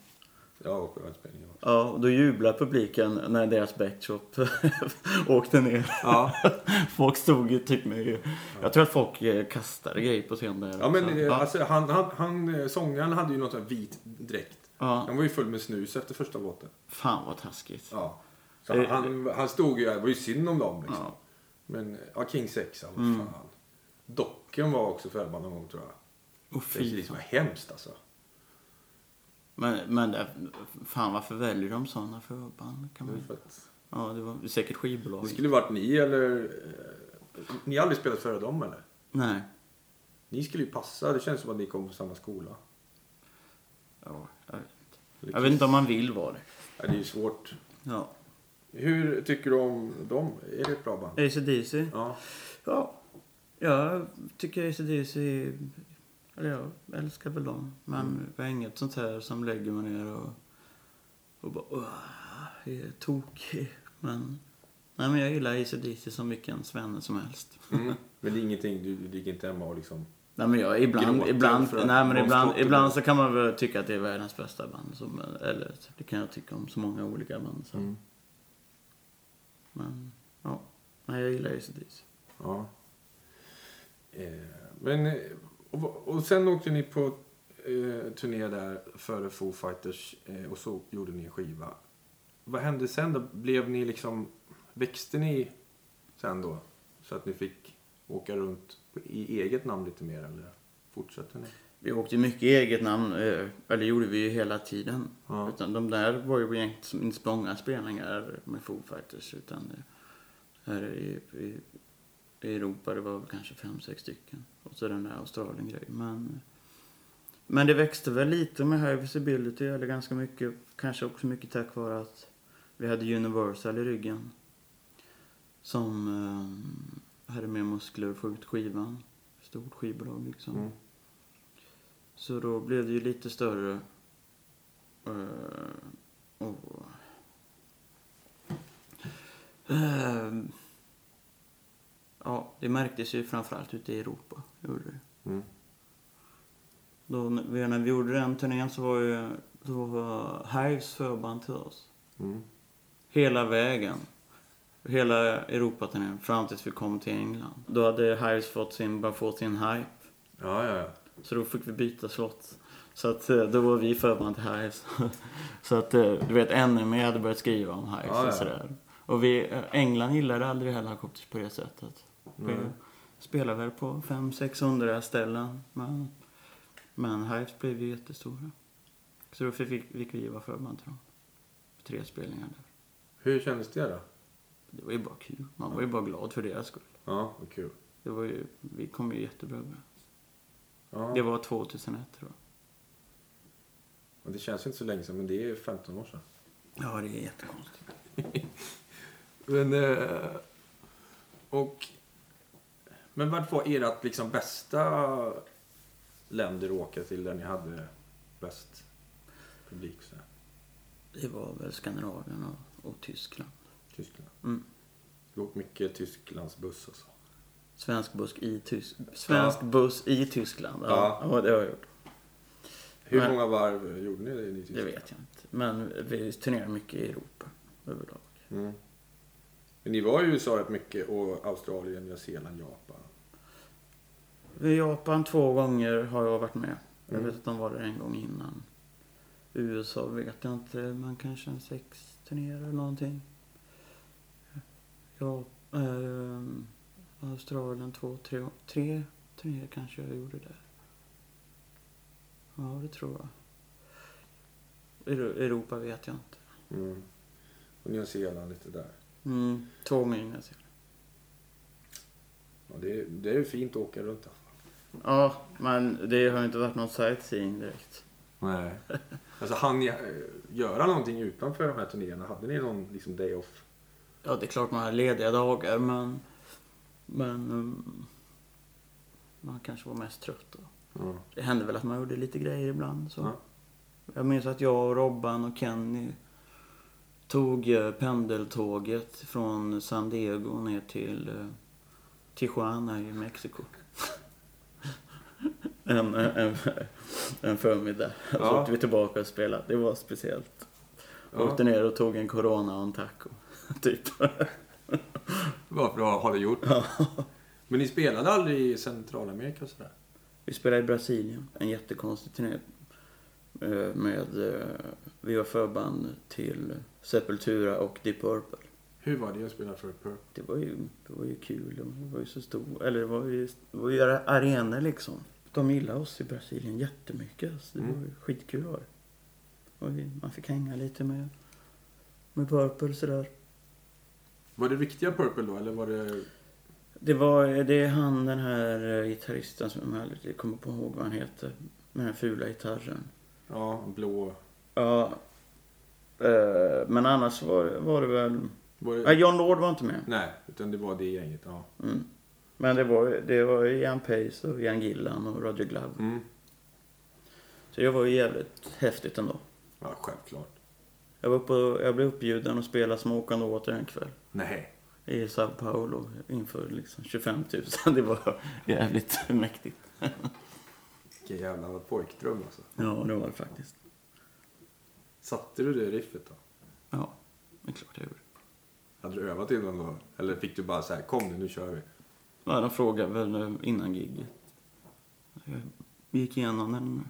S2: Jag var på ölspelningen också.
S1: Ja, och då jublade publiken när deras backshop <laughs> åkte ner.
S2: Ja. <laughs>
S1: folk stod ju typ med... Jag tror att folk eh, kastade grejer på scen där.
S2: Ja men
S1: också.
S2: eh,
S1: ja.
S2: alltså, han, han, han, eh, sångaren hade ju något sånt här vit dräkt.
S1: ja.
S2: Han var ju full med snus efter första låten.
S1: Fan vad taskigt.
S2: Ja. Så
S1: Eh,
S2: han, han stod ju, det var ju synd om dem liksom.
S1: Ja.
S2: Men, ja, King 6, ja, vad
S1: Mm.
S2: fan. Docken var också förbannad någon gång tror jag.
S1: Och
S2: Det var
S1: fan.
S2: hemskt alltså.
S1: Men, men det, fan varför väljer de sådana förband? Kan man,
S2: för att,
S1: ja, det var säkert skivbolag.
S2: det skulle varit ni eller... eh, Ni har aldrig spelat före dem eller?
S1: Nej.
S2: Ni skulle ju passa, det känns som att ni kommer från samma skola.
S1: Ja, jag, vet inte. jag vet inte om man vill vara det.
S2: Ja, det är ju svårt.
S1: Ja.
S2: Hur tycker du om dem? Är det ett bra band?
S1: AC/DC?
S2: Ja.
S1: Ja. Jag tycker AC/DC är... Eller jag älskar väl dem. Men
S2: Mm.
S1: det är inget sånt här som lägger mig ner och... Och bara... "Åh, jag är tokig. Men... Nej men jag gillar AC/DC som vilken svenne som helst.
S2: Mm. Men det är ingenting, du du ligger inte hemma och liksom...
S1: Nej men jag, ibland, ibland, nej, men ibland, ibland så kan man väl tycka att det är världens bästa band. Som, eller det kan jag tycka om så många olika band. Så.
S2: Mm.
S1: Men ja, nej, jag gillar AC/DC.
S2: Ja. Eh, men, eh, och, och sen åkte ni på eh, turné där före Foo Fighters eh, och så gjorde ni en skiva. Vad hände sen då? Blev ni liksom, växte ni sen då? Så att ni fick åka runt i eget namn lite mer eller fortsatte ni?
S1: Vi åkte mycket i eget namn, eh, eller gjorde vi ju hela tiden.
S2: Ja.
S1: Utan de där var ju egentligen inte så många spelningar med Foo Fighters. Utan det, här i, i, i Europa det var väl kanske fem, sex stycken. Och så den där Australien-grejen. Men, men det växte väl lite med High Visibility, eller ganska mycket. Kanske också mycket tack vare att vi hade Universal i ryggen. Som eh, hade mer muskler att få ut skivan. Stort skivbolag liksom.
S2: Mm.
S1: Så då blev det ju lite större. eh, och, Ehm, ja, det märktes ju framförallt ute i Europa. Gjorde det.
S2: Mm.
S1: Då, när vi- gjorde den turnén så var ju då var Hives förband till oss.
S2: Mm.
S1: Hela vägen. Hela Europaturnén fram tills vi kom till England. Då hade Hives fått sin, bara fått sin hype.
S2: Ja, ja, ja.
S1: Så då fick vi byta slott. Så att eh, då var vi förband till Hives. <laughs> så att eh, du vet, NME hade börjat skriva om Hives
S2: Ja, ja.
S1: och sådär. Och vi, eh, England gillade aldrig helikopters på det sättet.
S2: Nej.
S1: spelade väl på 500-600 ställen. Men, men Hives blev ju jättestora. Så då fick, fick vi vara förband till dem. Tre spelningar där.
S2: Hur kändes det då?
S1: Det var ju bara kul. Man var ju bara glad för deras skull.
S2: Ja, vad kul.
S1: Det var ju, vi kom ju jättebra överens.
S2: Ja.
S1: Det var 2001 tror jag.
S2: Och det känns inte så länge sedan, men det är 15 år sedan.
S1: Ja, det är jättekonstigt. <laughs>
S2: Men, eh, och, men vad var ert liksom bästa länder att åka till där ni hade bäst publik? Så?
S1: Det var väl Skandinavien och, och Tyskland.
S2: Tyskland.
S1: Mm.
S2: Du åkt mycket Tysklands buss och så.
S1: Svensk buss i, Tys Svensk buss i Tyskland. Ja,
S2: Ja.
S1: ja. det har jag gjort.
S2: Hur
S1: Men-
S2: många varv gjorde ni det i
S1: Det
S2: Tyskland?
S1: vet jag inte. Men vi turnerade mycket i Europa överlag.
S2: Mm. Men ni var i USA rätt mycket och Australien, Nya Zeeland, Japan.
S1: I Japan två gånger har jag varit med. Jag
S2: Mm.
S1: vet att de var där en gång innan. USA vet jag inte, men kanske en sex turnéer eller någonting. Ja, ehm, Australien två, tre, tre turnéer kanske jag gjorde där. Ja, det tror jag. Euro- Europa vet jag inte.
S2: Mm. Och Nya Zeeland lite där.
S1: Mm, två gånger det.
S2: Ja, det, är, det är ju fint att åka runt.
S1: Ja, men det har inte varit någon sightseeing direkt.
S2: Nej. <laughs> Alltså hann ni eh, göra någonting utanför de här turnéerna? Hade ni någon liksom day off?
S1: Ja, det är klart man har lediga dagar, men... Men... um, man kanske var mest trött då.
S2: Ja.
S1: Det hände väl att man gjorde lite grejer ibland. Så.
S2: Ja.
S1: Jag minns att jag och Robban och Kenny tog eh, pendeltåget från San Diego ner till eh, Tijuana i Mexiko. <laughs> en, en, en förmiddag. Så
S2: Ja.
S1: åkte vi tillbaka och spelade. Det var speciellt.
S2: Ja.
S1: Åkte ner och tog en Corona och en taco. <laughs> typ.
S2: Vad bra har det gjort. Men ni spelade aldrig i Centralamerika och sådär?
S1: Vi spelade i Brasilien, en jättekonstig turné. Eh, Med, eh, vi var förband till Sepultura och Deep Purple.
S2: Hur var det att spela för Purple?
S1: Det var ju, det var ju kul. Det var ju så stor, eller det var ju, det var ju arenor liksom. De gillade oss i Brasilien jättemycket. Så det
S2: Mm.
S1: var ju skitkul var det. Och vi, man fick hänga lite med, med Purple sådär.
S2: Var det riktiga Purple då eller var det...
S1: Det var, det är han den här eh, gitarristen som jag aldrig kommer på ihåg vad han heter. Med den fula gitarren.
S2: Ja, blå...
S1: Ja. Eh, men annars var, var det väl...
S2: Var det...
S1: Ja, John Lord var inte med.
S2: Nej, utan det var det gänget. Ja.
S1: Mm. Men det var, det var Ian Pace och Ian Gillan och Roger Glover.
S2: Mm.
S1: Så det var ju jävligt häftigt ändå.
S2: ja, självklart.
S1: Jag, var uppe, och- jag blev uppbjuden att spela Småkande åter en kväll.
S2: Nej.
S1: I Sao Paulo inför liksom 25 000. <laughs> Det var jävligt mäktigt. <laughs>
S2: Vilken jävla pojkdröm alltså.
S1: Ja, det var det faktiskt.
S2: Satte du det riffet då?
S1: Ja, det är klart jag gjorde.
S2: Hade du övat innan då? Eller fick du bara så här, kom nu, nu kör vi?
S1: Ja, de frågade väl innan giget. Jag gick igenom den.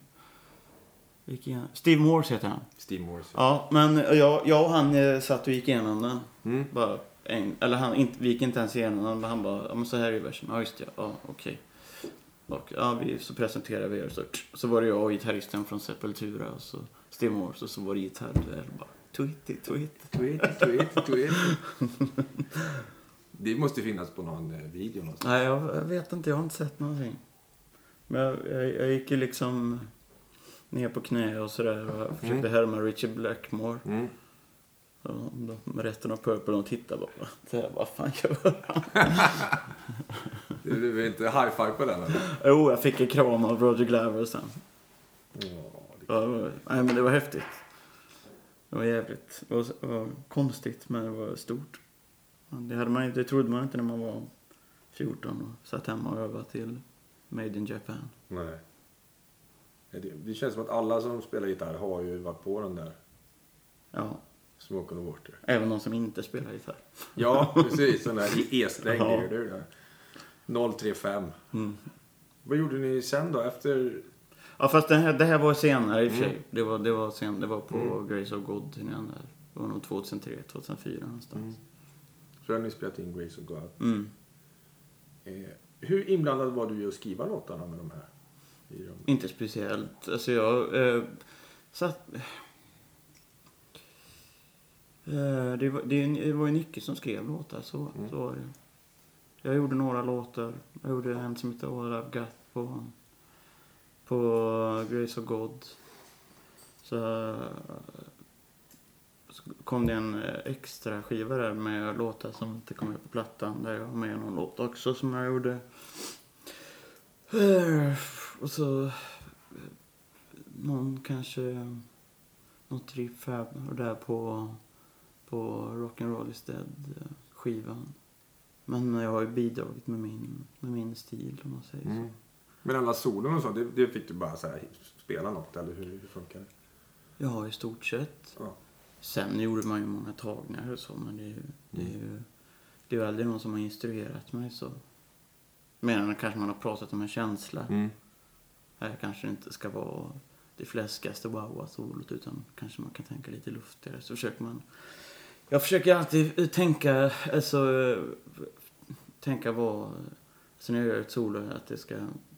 S1: Gick igenom. Steve Morse heter han.
S2: Steve Morse.
S1: Ja, men jag, jag och han eh, satt och gick igenom den.
S2: Mm.
S1: Bara en, eller han, inte, vi gick inte ens igenom den. Han bara, ja men så här är versen. Ja just det, ja okej. Och ja, vi, så presenterade vi er. Så, så var det jag och gitarristen från Sepultura och så Steve Morse och så var det gitarrduell. Tweety, tweety.
S2: Tweet, tweet, tweet. <laughs> Det måste finnas på någon eh, video någonstans.
S1: Nej, jag, jag vet inte. Jag har inte sett någonting. Men jag, jag, jag gick ju liksom ner på knä och sådär och försökte
S2: Mm.
S1: härma Richard Blackmore.
S2: Mm.
S1: De, resten av Purple, de tittade bara. Så jag, vad fan gör han? <laughs>
S2: Du vill inte high-five på den eller?
S1: Jo, jag fick en kram av Roger Glover sen.
S2: Ja, det-
S1: nej, men det var häftigt. Det var jävligt. Det var, det var konstigt, men det var stort. Det, hade man, inte- det trodde man inte när man var 14 och satt hemma och övade till Made in Japan.
S2: Nej. Det, det känns som att alla som spelar gitarr har ju varit på den där
S1: Ja,
S2: Smoke on the Water.
S1: även de som inte spelar gitarr.
S2: Ja, precis. Den där E-sträng
S1: Ja.
S2: Är det där. 035.
S1: Mm.
S2: Vad gjorde ni sen då? Efter...
S1: Ja, fast det här, det här var senare i och för sig.
S2: Mm.
S1: Det, var, det, var sen, det var på
S2: Mm.
S1: Grace of God-turnén där. Det var nog 2003, 2004 någonstans.
S2: Så har ni spelat in Grace of God.
S1: Mm.
S2: Eh, hur inblandad var du i att skriva låtarna med de här? I dem?
S1: Inte speciellt. Alltså jag eh, satt... Eh, det, var, det, det var ju Nicke som skrev låtar, så,
S2: Mm.
S1: så var det. Jag gjorde några låtar. Jag gjorde en som heter All I've Got på, på Grace of God. Så, så kom det en extra skiva där med låtar som inte kom med på plattan. Där jag har med någon låt också som jag gjorde. Och så någon kanske något riff här och där på, på Rock'n'Roll is dead-skivan. Men jag har ju bidragit med min, med min stil om man säger så.
S2: Mm. Men alla solon och så, det, det fick du bara så här, spela något eller hur, hur funkar det?
S1: Ja, i stort sett.
S2: Ja.
S1: Sen gjorde man ju många tagningar och så, men det är ju, det är ju, det är ju aldrig någon som har instruerat mig så. Mer än kanske man har pratat om en känsla.
S2: Mm.
S1: Här kanske det inte ska vara det fläskigaste wow-solot utan kanske man kan tänka lite luftigare. Så försöker man... Jag försöker alltid tänka, alltså, tänka vad, alltså när jag gör ett solo, att det ska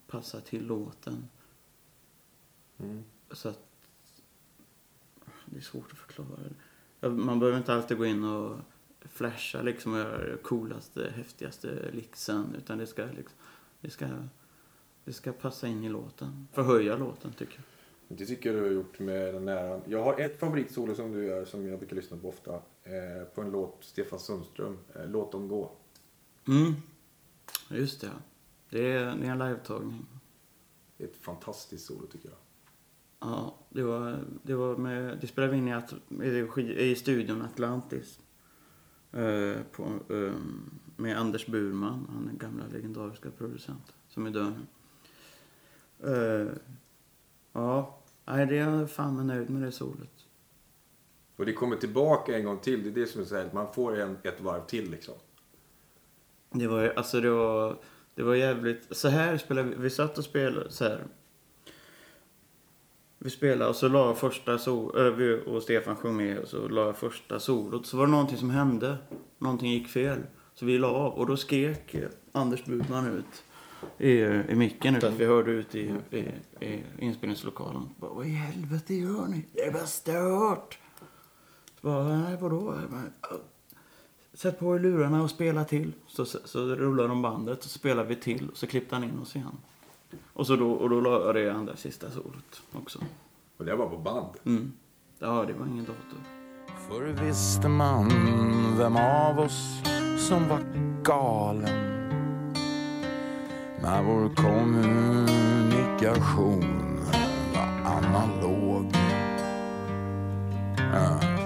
S1: passa till låten.
S2: Mm.
S1: Så att, det är svårt att förklara. Man behöver inte alltid gå in och flasha liksom och göra det coolaste, häftigaste licksen. Utan det ska, liksom, det ska, det ska passa in i låten. Förhöja låten tycker jag.
S2: Det tycker jag du har gjort med den nära. Jag har ett favoritsolo som du gör som jag brukar lyssna på ofta. Eh, på en låt, Stefan Sundström, eh, Låt dem gå.
S1: Mm. Just det. Det är, det är en live-tagning.
S2: Ett fantastiskt solo tycker jag.
S1: Ja, det var, det var med, det spelade vi in i, At, i, i studion Atlantis. Eh, på, eh, med Anders Burman, han är gamla legendariska producent som är död nu. Eh, ja, nej, det är jag fan med nöjd med det solet.
S2: Och det kommer tillbaka en gång till. Det är det som är så här, man får en, ett varv till liksom.
S1: Det var, alltså det var, det var jävligt, så här spelade vi, vi satt och spelade så här. Vi spelade och så la jag första sol, äh, vi och Stefan sjöng med och så la jag första solot. Så var det någonting som hände. Någonting gick fel. Så vi la av och då skrek eh, Anders Budman ut i, i micken att vi hörde ut i, i, i inspelningslokalen. Bara, Vad i helvete gör ni? Det är bara stört! Så bara, nej vadå? Jag bara, "Ja, Sätt på i lurarna och spela till. Så, så, så rullar de bandet och så spelar vi till. Och så klippte han in oss igen. Och så då, och då la jag det andra sista solot också.
S2: Och det var på band.
S1: Mm. Ja, det var ingen dator.
S3: Förr visste man vem av oss som var galen när vår kommunikation var analog ja.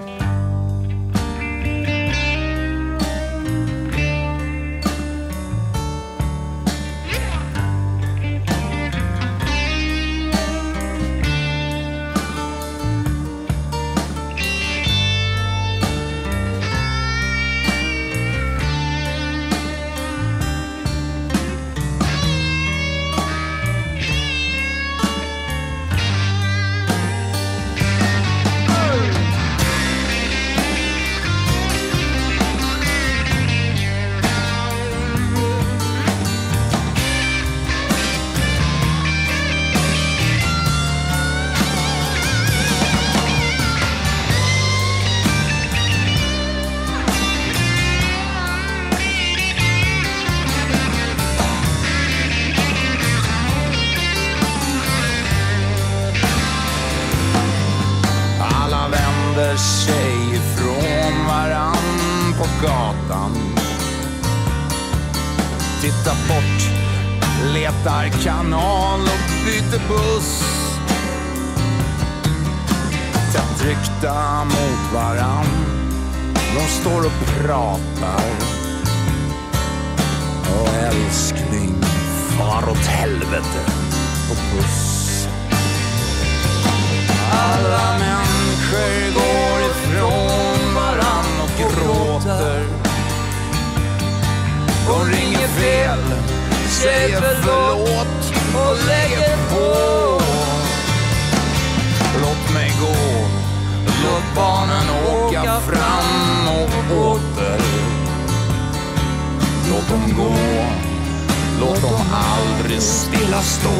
S4: Helvete och puss. Alla människor går ifrån varann och gråter. De ringer fel, säger förlåt och lägger på. Låt mig gå, låt barnen åka fram och åter. Låt dem gå, låt dem aldrig stilla stå.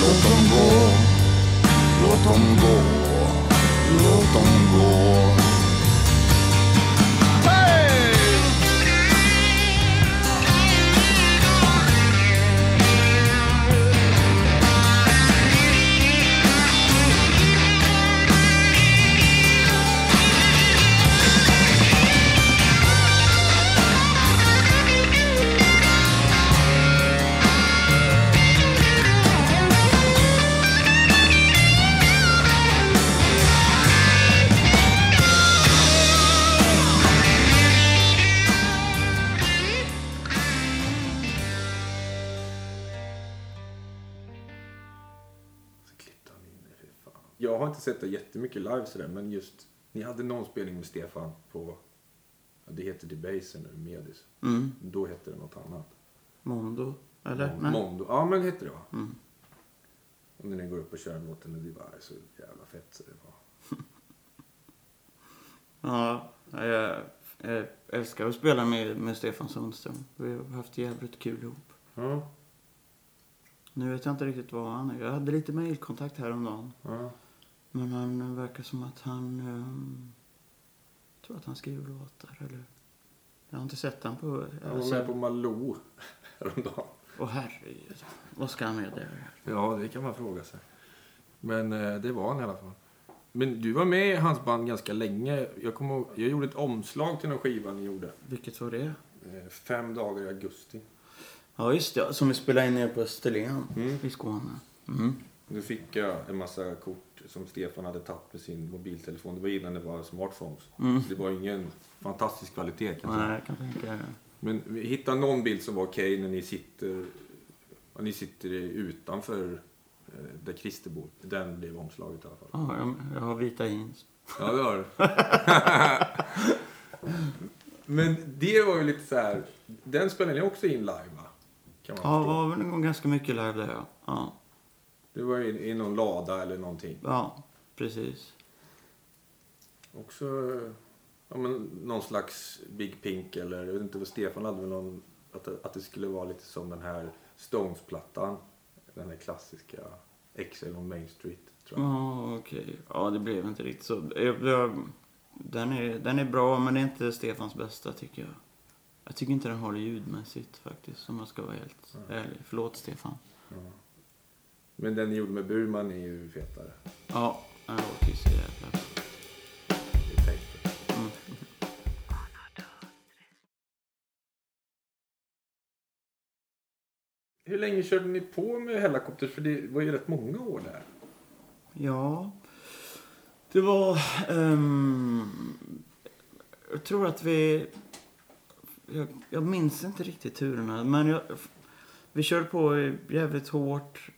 S4: Låt dem gå, låt dem gå, låt dem gå.
S2: Inte sett det jättemycket live sådär, men just ni hade någon spelning med Stefan på, det heter Debaser nu, Medis.
S1: Mm.
S2: Då hette det något annat.
S1: Mondo, eller?
S2: Mondo, ja men hette det va?
S1: Mm.
S2: Och när ni går upp och kör låten, och det var så jävla fett så det var. <laughs>
S1: Ja, jag, jag älskar att spela med, med Stefan Sundström. Vi har haft jävligt kul ihop.
S2: Ja,
S1: Nu vet jag inte riktigt vad han är. Jag hade lite mailkontakt häromdagen.
S2: ja.
S1: Men han verkar som att han... jag tror att han skriver låtar, eller... Jag har inte sett han på...
S2: Jag var med på Malou <laughs> häromdagen.
S1: Åh herregud. Vad ska han med det?
S2: Ja, det kan man fråga sig. Men eh, det var han i alla fall. Men du var med i hans band ganska länge. Jag, kommer ihåg, jag gjorde ett omslag till någon skiva ni gjorde.
S1: Vilket var det?
S2: Eh, fem dagar i augusti.
S1: Ja, just det. Som vi spelade in nere på Österlen
S2: Mm.
S1: i Skåne. Mm.
S2: Nu fick jag en massa kort som Stefan hade tagit med sin mobiltelefon. Det var innan det var smartphones.
S1: Mm.
S2: Det var ingen fantastisk kvalitet kan jag säga.
S1: Nej, jag kan tänka.
S2: Men vi hittade någon bild som var okej när ni sitter, ja, ni sitter utanför eh, där Christer bor. Den blev omslaget i alla fall.
S1: Ja, jag, jag har vita jeans.
S2: Ja, det har du. <laughs> Men det var ju lite så här. Den spelade ni också in live va? Kan man
S1: Ja, det var väl ganska mycket live där, ja. Ja,
S2: Det var i, i någon lada eller någonting.
S1: ja precis.
S2: Också ja, men, någon slags Big Pink eller jag vet inte vad Stefan hade väl någon att, att det skulle vara lite som den här Stones-plattan. Den här klassiska XL on Main Street tror jag.
S1: Ja, okej. Ja, det blev inte riktigt så. Den, är, den är bra, men det är inte Stefans bästa, tycker jag. Jag tycker inte den det ljudmässigt, faktiskt, om jag ska vara helt ärlig. Förlåt, Stefan.
S2: Men den gjorde med Burman är ju fetare.
S1: Ja, låter ju så jävla.
S2: Det.
S1: Mm.
S2: Hur länge körde ni på med Hellacopters? För det var ju rätt många år där.
S1: Ja, det var... ehm, jag tror att vi... Jag, jag minns inte riktigt turerna, men jag, vi körde på jävligt hårt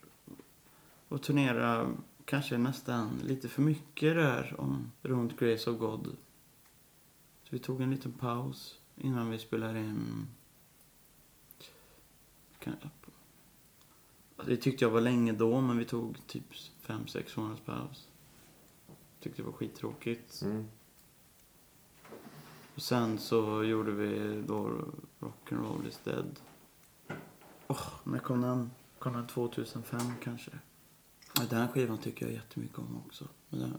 S1: och turnerade kanske nästan lite för mycket där om, runt Grace of God. Så vi tog en liten paus innan vi spelade in... Det tyckte jag var länge då, men vi tog typ fem sex månaders paus. Tyckte det var skittråkigt.
S2: Mm.
S1: Och sen så gjorde vi då Rock'n'Roll is dead. Åh, när kom den? Kom den 2005 kanske? Den skivan tycker jag jättemycket om också. Men den,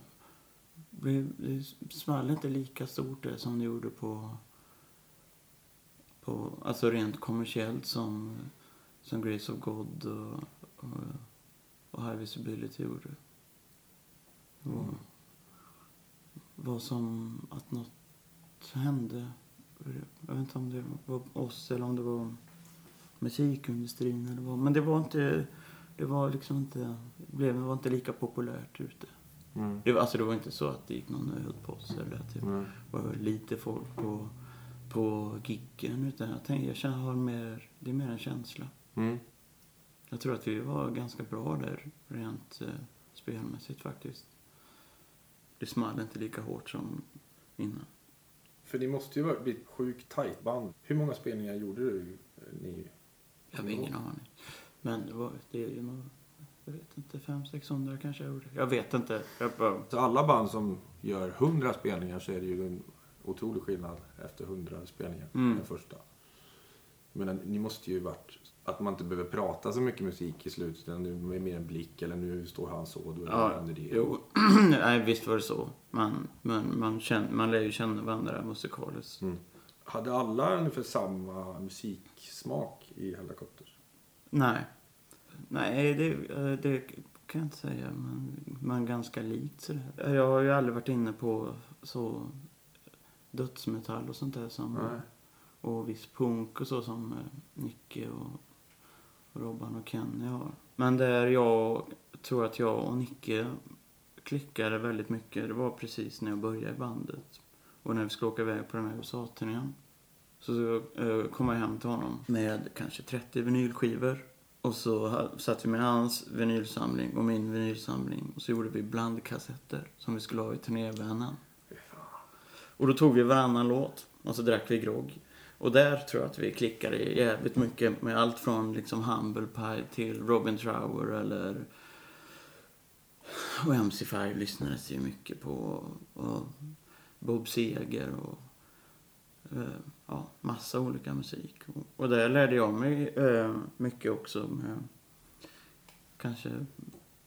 S1: blev- det small inte lika stort det som det gjorde på, på alltså rent kommersiellt som, som Grace of God och, och, och High Visibility gjorde. Det var, var som att något hände. Jag vet inte om det var oss eller om det var musikindustrin eller vad. Men det var inte, det var liksom inte, blev, det var inte lika populärt ute.
S2: Mm.
S1: Det var, alltså det var inte så att det gick någon nöd på oss eller att det
S2: Mm.
S1: var lite folk på, på giggen. Utan jag tänkte, jag känner, har mer, det är mer en känsla.
S2: Mm.
S1: Jag tror att vi var ganska bra där rent eh, spelmässigt faktiskt. Det small inte lika hårt som innan.
S2: För det måste ju vara- bli ett sjukt tajt band. Hur många spelningar gjorde du? eh, Ni?
S1: Jag har ingen aning. Men det, var, det är ju nog, jag vet inte, 500-600 kanske jag gjorde. Jag vet inte. Jag bara,
S2: Så alla band som gör 100 spelningar så är det ju en otrolig skillnad efter 100 spelningar.
S1: Mm.
S2: Den första. Men ni måste ju varit att man inte behöver prata så mycket musik i slutet. Utan nu är mer en blick eller nu står han så. Då
S1: ja,
S2: det.
S1: jo, <clears throat> nej, visst var det så. Man, man, man, känner, man lär ju känna varandra musikaliskt.
S2: Mm. Hade alla ungefär samma musiksmak i Hellacopters?
S1: Nej. Nej, det, eh, det kan jag inte säga. Men man ganska likt sådär. Jag har ju aldrig varit inne på så dödsmetall och sånt där som...
S2: Nej.
S1: Och viss punk och så som eh, Nicke och Robban och Kenny har. Men där jag tror att jag och Nicke klickade väldigt mycket. Det var precis när jag började i bandet. Och när vi skulle åka iväg på den här USA-turnén. Så eh, kom jag hem till honom med kanske 30 vinylskivor. Och så satt vi med hans vinylsamling och min vinylsamling. Och så gjorde vi blandkassetter som vi skulle ha i turnévännen. Och då tog vi varannan låt och så drack vi grogg. Och där tror jag att vi klickade jävligt mycket med allt från liksom Humble Pie till Robin Trower eller... Och MC5 lyssnades det ju mycket på. Och Bob Seger och eh, Ja, massa olika musik. Och- där lärde jag mig eh, mycket också med... Kanske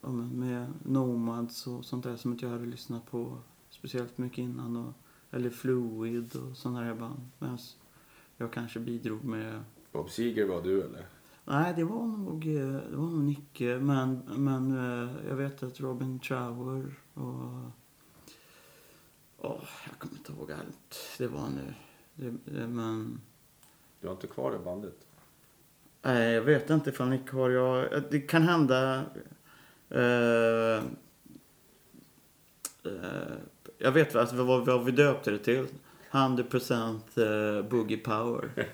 S1: ja, med Nomads och sånt där som inte jag hade lyssnat på speciellt mycket innan. Och, eller Fluid och sådana där band. Medan jag kanske bidrog med...
S2: Bob Seger var du eller?
S1: Nej, det var nog, eh, det var nog Nicke. Men, men jag vet att Robin Trower och... Åh, jag kommer inte ihåg allt. Det var nu... Det, det, men...
S2: Du har inte kvar det bandet?
S1: Nej, jag vet inte ifall Nick har jag... Det kan hända... Eh, eh, jag vet alltså, vad, vad vi döpte det till. 100% eh, Boogie Power. <laughs>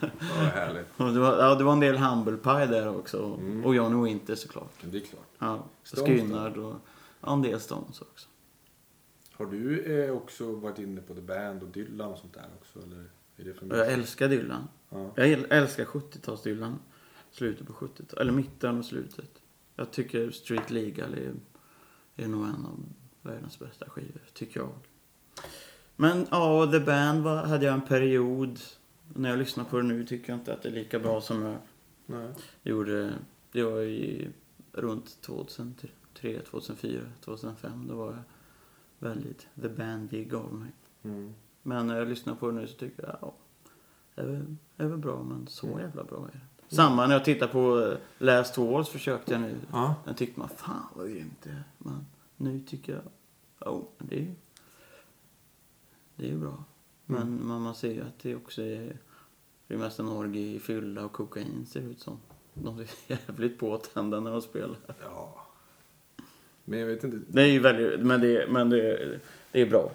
S2: Ja, vad härligt.
S1: Det, var, ja, det var en del Humble Pie där också.
S2: Mm.
S1: Och Johnny Winter såklart.
S2: Det är klart.
S1: Ja,
S2: Stones
S1: och ja, en del Stones också.
S2: Har du eh, också varit inne på The Band och Dylan och sånt där också? Eller är det för
S1: jag älskar Dylan.
S2: Ja.
S1: Jag äl- älskar 70-tals-Dylan. Slutet på 70-talet. Eller mitten och slutet. Jag tycker Street Legal är, är nog en av världens bästa skivor, tycker jag. Men ja, och The Band var, hade jag en period. När jag lyssnar på det nu tycker jag inte att det är lika bra som jag
S2: Nej.
S1: gjorde. Det var i runt 2003, 2004, 2005. Då var jag väldigt The Bandig av mig.
S2: Mm.
S1: Men när jag lyssnar på det nu så tycker jag, ja, det är väl, det är väl bra, men så
S2: Mm.
S1: jävla bra är det inte. Samma när jag tittar på eh, Last Walls försökte jag nu.
S2: Ja.
S1: Jag tyckte man, fan vad grymt det är. Men nu tycker jag, oh, det är det är bra. Men
S2: Mm.
S1: man, man ser ju att det också är, det är mest en orgie i fylla och kokain ser det ut som. De är <laughs> jävligt påtända när de spelar.
S2: ja. Men jag vet inte.
S1: Det är ju väldigt, men det, men det, det är bra.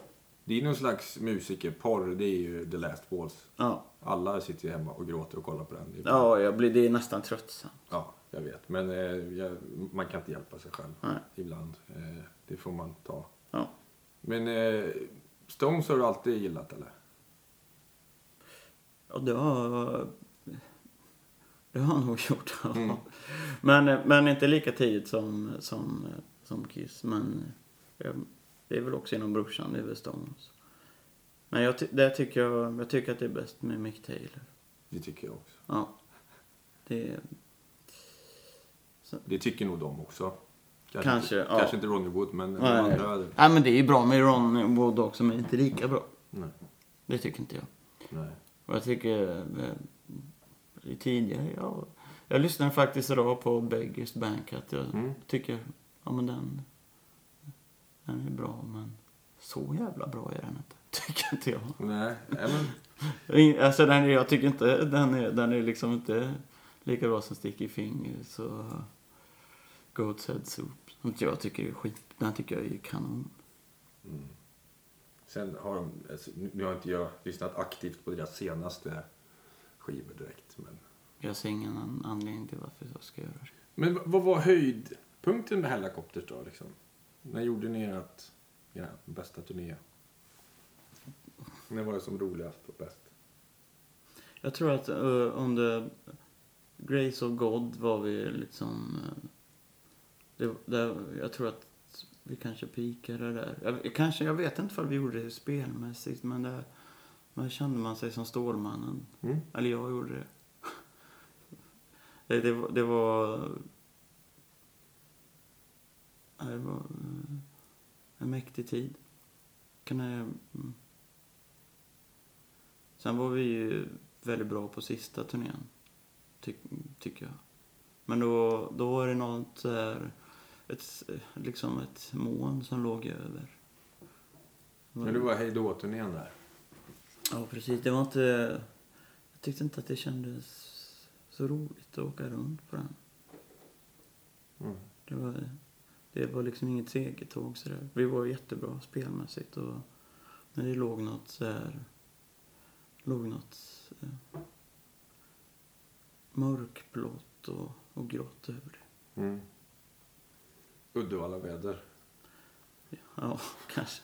S2: Det är någon slags musikerporr. Det är ju The Last Walls.
S1: Ja,
S2: Alla sitter ju hemma och gråter och kollar på den. Det
S1: ja jag blir, det är nästan tröttsamt.
S2: Ja, jag vet. Men eh, jag, man kan inte hjälpa sig själv
S1: Nej.
S2: ibland. Eh, det får man ta.
S1: Ja.
S2: Men eh, Stones har du alltid gillat eller?
S1: Ja, det har... Det har han nog gjort.
S2: Mm.
S1: Men, men inte lika tidigt som, som, som Kiss. Men eh, det är väl också inom brorsan, det är väl Stones. Men jag, där tycker jag, jag tycker att det är bäst med Mick Taylor.
S2: Det tycker jag också.
S1: Ja. Det,
S2: Det tycker nog de också.
S1: Kanske,
S2: inte,
S1: ja.
S2: kanske inte Ronny Wood, men de
S1: nej,
S2: andra. hade-
S1: nej, men det är bra med Ron Wood också, men inte lika bra.
S2: Nej.
S1: Det tycker inte jag.
S2: nej.
S1: Och jag tycker... Eh, tidigare, ja. Jag lyssnade faktiskt idag på Beggars Bank. Att jag
S2: Mm.
S1: tycker, ja men den... Den är bra, men så jävla bra är den inte. <laughs> Tycker inte jag.
S2: Nej, men
S1: Alltså den, är- jag tycker inte den är, den är liksom inte lika bra som Sticky Fingers och Goat's Head Soup. Som jag tycker är skit. Den tycker jag är kanon.
S2: sen har de, alltså, nu har inte jag lyssnat aktivt på deras senaste skivor direkt. Men,
S1: Jag ser ingen an- anledning till varför jag ska göra det.
S2: men vad var höjdpunkten med Hellacopters då? Liksom? När gjorde ni ert, era bästa turné? När var det som roligast och bäst?
S1: Jag tror att uh, under Grace of God var vi liksom... Uh, det, det, jag tror att vi kanske pikade där. Jag, kanske, jag vet inte om vi gjorde det spelmässigt men där, där kände man sig som Stålmannen.
S2: Mm.
S1: Eller jag gjorde det. <laughs> det, det, det var... Det var eh, en mäktig tid. Kan jag, mm. Sen var vi ju väldigt bra på sista turnén. Ty, tycker jag. Men då, då var det något här, ett, liksom ett moln som låg över.
S2: Men det var Hej då-turnén där.
S1: Ja, precis. Det var inte... Jag tyckte inte att det kändes så roligt att åka runt på den.
S2: Mm.
S1: Det var, det var liksom inget segertåg sådär. Vi var jättebra spelmässigt och... Men det låg något så här... låg något eh, mörkblått och, och grått över det.
S2: Mm. Uddevalla-väder.
S1: Ja, <laughs> kanske.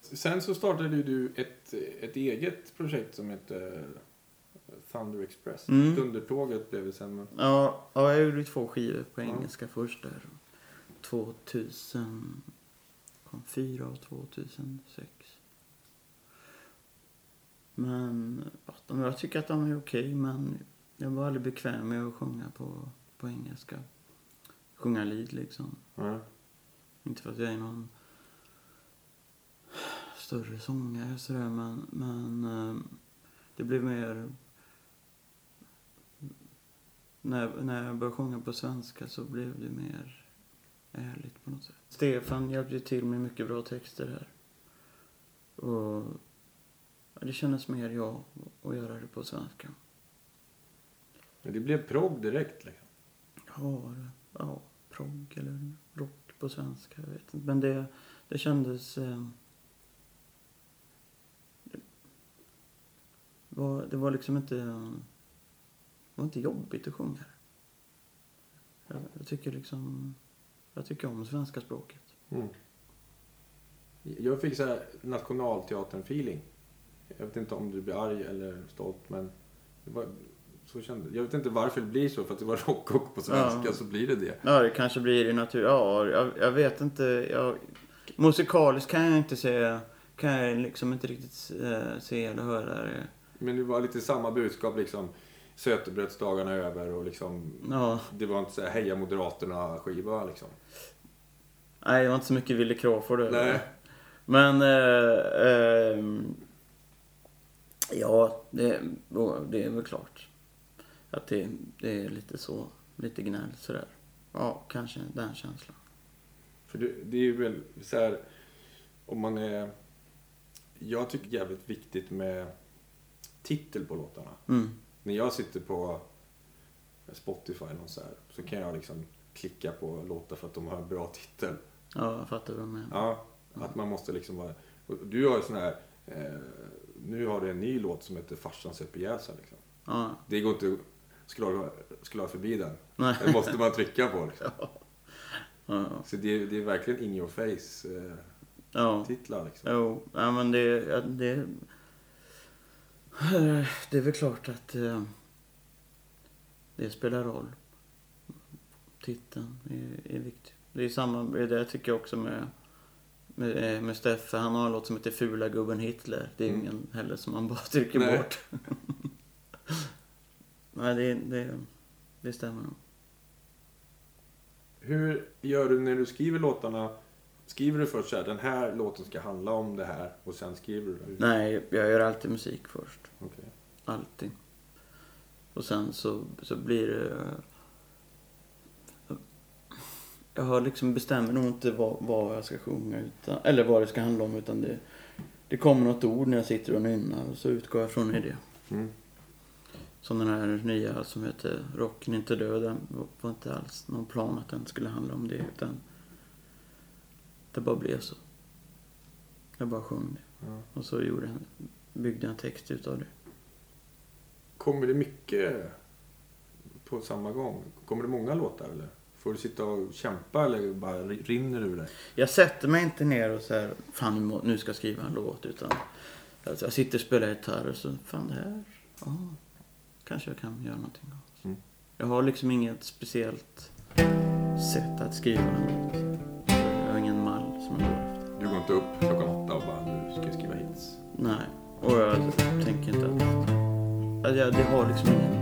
S2: Sen så startade du ett, ett eget projekt som heter Thunder Express.
S1: Mm.
S2: Dundertåget blev det sen. Men...
S1: Ja, ja, jag gjorde två skivor på
S2: Ja.
S1: engelska först där. 2000... kom fyra och 2006. Men ja, de, jag tycker att de är okej, men jag var aldrig bekväm med att sjunga på, på engelska. Sjunga lead liksom.
S2: Ja.
S1: Inte för att jag är någon större sångare sådär, men, men eh, det blev mer... När, när jag började sjunga på svenska så blev det mer ärligt på något sätt. Stefan hjälpte till med mycket bra texter här. Och ja, det kändes mer jag att göra det på svenska.
S2: Men det blev progg direkt. Liksom.
S1: Ja, ja progg eller rock på svenska. Jag vet inte. Men det, det kändes... Eh, det, var, det var liksom inte... Det var inte jobbigt att sjunga. Jag, jag tycker liksom... Jag tycker om svenska språket.
S2: Mm. Jag fick så här nationalteatern-feeling. Jag vet inte om du blir arg eller stolt, men det var, så kände jag. vet inte varför det blir så, för att det var rockrock på svenska
S1: Ja.
S2: så blir det det.
S1: Ja, det kanske blir i natur... Ja, jag, jag vet inte. Jag, musikaliskt kan jag inte säga... Kan jag liksom inte riktigt eh, se eller höra det.
S2: Men det var lite samma budskap liksom. Sötebrödsdagarna över och liksom.
S1: Ja.
S2: Det var inte så här heja Moderaterna-skiva liksom.
S1: Nej, det var inte så mycket Wille Crawford över
S2: Nej.
S1: Men... Eh, ehm, ja, det, det är väl klart. Att det, det är lite så. Lite gnäll sådär. Ja, kanske den känslan.
S2: För det, det är ju väl så här. Om man är. Jag tycker det är jävligt viktigt med titel på låtarna.
S1: Mm.
S2: När jag sitter på Spotify eller så, här, så kan jag liksom klicka på låtar för att de har en bra titel.
S1: Ja, jag fattar vad du menar.
S2: Ja, att man måste liksom vara... Du har ju sån här... Eh, nu har du en ny låt som heter Farsan söp ihjäl sig liksom.
S1: Ja.
S2: Det går inte att scrolla förbi den.
S1: Nej.
S2: Den måste man trycka på liksom. <laughs>
S1: Ja. Ja.
S2: Så det, är- det är verkligen in your face eh,
S1: ja.
S2: titlar liksom.
S1: Jo, ja, men det, det... Det är väl klart att eh, det spelar roll. Titeln är, är viktig. Det är samma, det det jag tycker också med, med, eh, med Steffe. Han har en låt som heter Fula gubben Hitler. Det är
S2: Mm.
S1: ingen heller som man bara trycker
S2: Nej.
S1: bort. <laughs> Nej, det, det, det stämmer nog.
S2: Hur gör du när du skriver låtarna? Skriver du först så här, den här låten ska handla om det här och sen skriver du den?
S1: Nej, jag gör alltid musik först.
S2: Okej.
S1: Alltid. Och sen så, så blir det... Jag har liksom bestämmer nog inte vad, vad jag ska sjunga utan, eller vad det ska handla om utan det, det kommer något ord när jag sitter och nynnar och så utgår jag från det.
S2: Mm.
S1: Som den här nya som heter Rocken är inte död. Den var inte alls någon plan att den skulle handla om det utan det bara blev så. Jag bara sjöng det.
S2: Ja.
S1: Och så gjorde jag, byggde en text utav det.
S2: Kommer det mycket på samma gång? Kommer det många låtar eller? Får du sitta och kämpa eller bara rinner det ur dig?
S1: Jag sätter mig inte ner och säger fan nu ska jag skriva en låt utan alltså, jag sitter och spelar gitarr och så fan det här, ja, kanske jag kan göra någonting av.
S2: Mm.
S1: Jag har liksom inget speciellt sätt att skriva en låt. Som går efter.
S2: Du går inte upp klockan åtta och bara nu ska jag skriva hits.
S1: Nej, och jag tänker inte att... att jag, det har liksom ingen...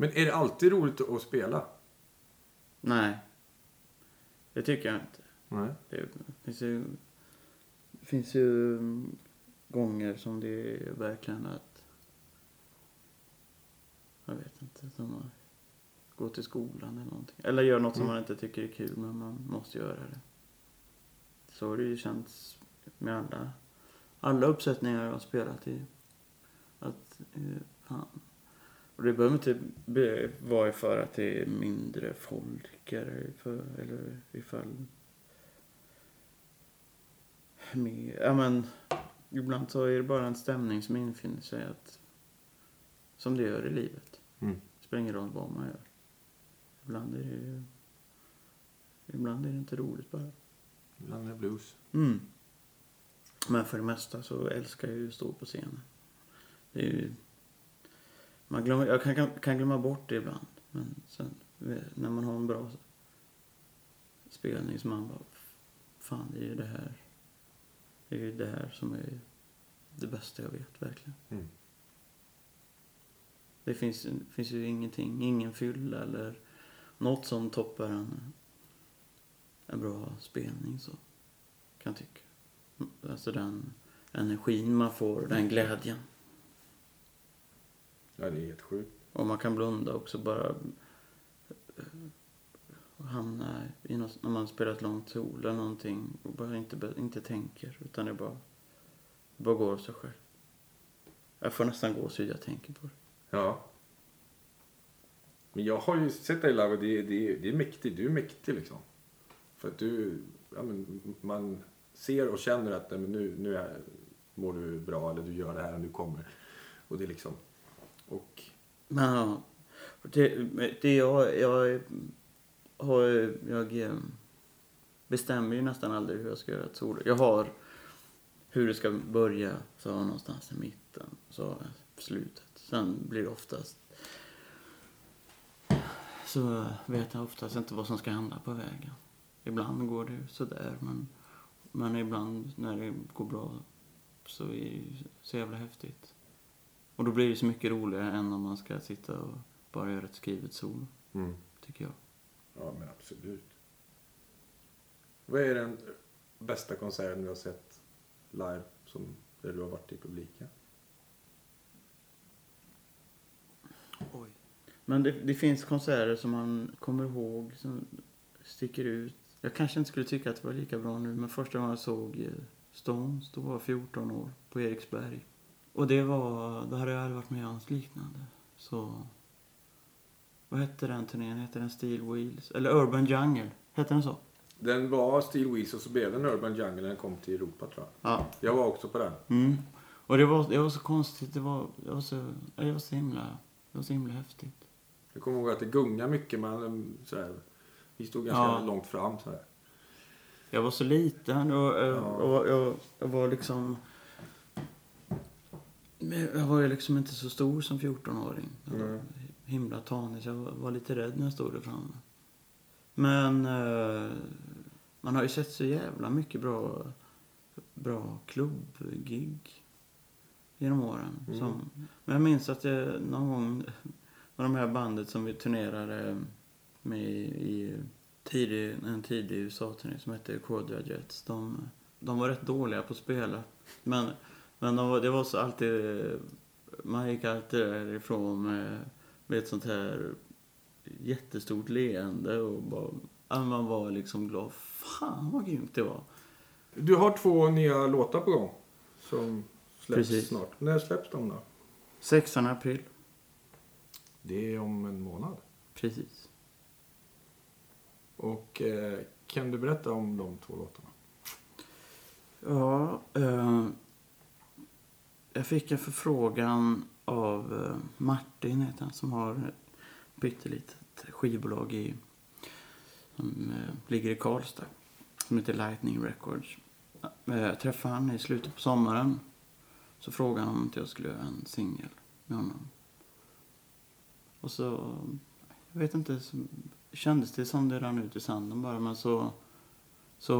S2: Men är det alltid roligt att spela?
S1: Nej. Det tycker jag inte.
S2: Nej.
S1: Det finns ju, det finns ju mm, gånger som det är verkligen att... Jag vet inte. Som att gå till skolan eller någonting. Eller göra något som
S2: Mm.
S1: man inte tycker är kul men man måste göra det. Så har det ju känts med alla, alla uppsättningar jag har spelat i. Att, eh, fan. Och det behöver inte vara för att det är mindre folk eller, för, eller ifall med, ja men ibland så är det bara en stämning som infinner sig att som det gör i livet.
S2: Mm.
S1: Det spelar ingen roll vad man gör. Ibland är det ju ibland är det inte roligt bara.
S2: Ibland är det blues.
S1: Mm. Men för det mesta så älskar jag ju att stå på scenen. Det är ju, man glömmer, jag kan, kan, kan glömma bort det ibland. Men sen när man har en bra spelning så man bara, fan det är ju det här. Det är ju det här som är det bästa jag vet verkligen.
S2: Mm.
S1: Det finns, finns ju ingenting, ingen fylla eller något som toppar en, en bra spelning så kan jag tycka. Alltså den energin man får, den glädjen.
S2: Ja, det är helt sjukt.
S1: Och man kan blunda också bara eh, hamna i något, när man spelar ett långt sol eller någonting och bara inte, inte tänker utan det bara, det bara går av sig själv. Jag får nästan gåshud jag tänker på det.
S2: Ja. Men jag har ju sett dig live och det, det, det är mäktigt. Du är mäktig liksom. För att du, ja, men, man ser och känner att nej, men nu, nu är, mår du bra eller du gör det här och du kommer. Och det är liksom, och
S1: Men ja, det, det jag, jag har, jag, eh, bestämmer ju nästan aldrig hur jag ska göra ett solo. Jag har hur det ska börja, så har jag någonstans i mitten, så har jag slutet. Sen blir det oftast så vet jag oftast inte vad som ska hända på vägen. Ibland går det sådär, men, men ibland när det går bra så är det ju så jävla häftigt. Och då blir det så mycket roligare än om man ska sitta och bara göra ett skrivet solo,
S2: Mm.
S1: tycker jag.
S2: Ja, men absolut. Vad är den bästa konserten du har sett live som där du har varit i publiken?
S1: Oj. Men det, det finns konserter som man kommer ihåg som sticker ut. Jag kanske inte skulle tycka att det var lika bra nu, men första gången jag såg eh, Stones, då var jag 14 år, på Eriksberg. Och det var, då hade jag aldrig varit med om något liknande. Så, vad hette den turnén? Hette den Steel Wheels? Eller Urban Jungle? Hette den så?
S2: Den var Steel Wheels och så blev den Urban Jungle när den kom till Europa tror jag.
S1: Ja.
S2: Jag var också på den.
S1: Mm. Och det var, det var så konstigt, det var, det var så, det var så himla, det var så himla häftigt.
S2: Jag kommer ihåg att det gungade mycket men um, sådär, vi stod ganska
S1: Ja.
S2: långt fram sådär.
S1: Jag var så liten och, eh,
S2: Ja.
S1: och jag, jag var liksom... Men Jag var ju liksom inte så stor som 14-åring. Jag var
S2: Nej.
S1: himla tanig, så jag var, lite rädd när jag stod där framme. Men eh, man har ju sett så jävla mycket bra, bra klubbgig genom åren.
S2: Mm.
S1: Som, men jag minns att jag någon gång med de här bandet som vi turnerade med i, i tidig, en tidig USA-turné som hette Quadra Jets. De, de var rätt dåliga på att spela. Men, men det var så alltid... Man gick alltid därifrån med, med ett sånt här jättestort leende och bara... Man var liksom glad. Fan vad grymt det var.
S2: Du har två nya låtar på gång som släpps
S1: Precis.
S2: snart. När släpps de då?
S1: 16 april.
S2: Det är om en månad.
S1: Precis.
S2: Och eh, kan du berätta om de två låtarna?
S1: Ja, eh, jag fick en förfrågan av eh, Martin, heter han, som har ett pyttelitet skivbolag i, som eh, ligger i Karlstad, som heter Lightning Records. Eh, jag träffade han i slutet på sommaren. Så frågade han om inte jag skulle göra en singel med honom. Och så, jag vet inte, så kändes det som det rann ut i sanden bara, men så, så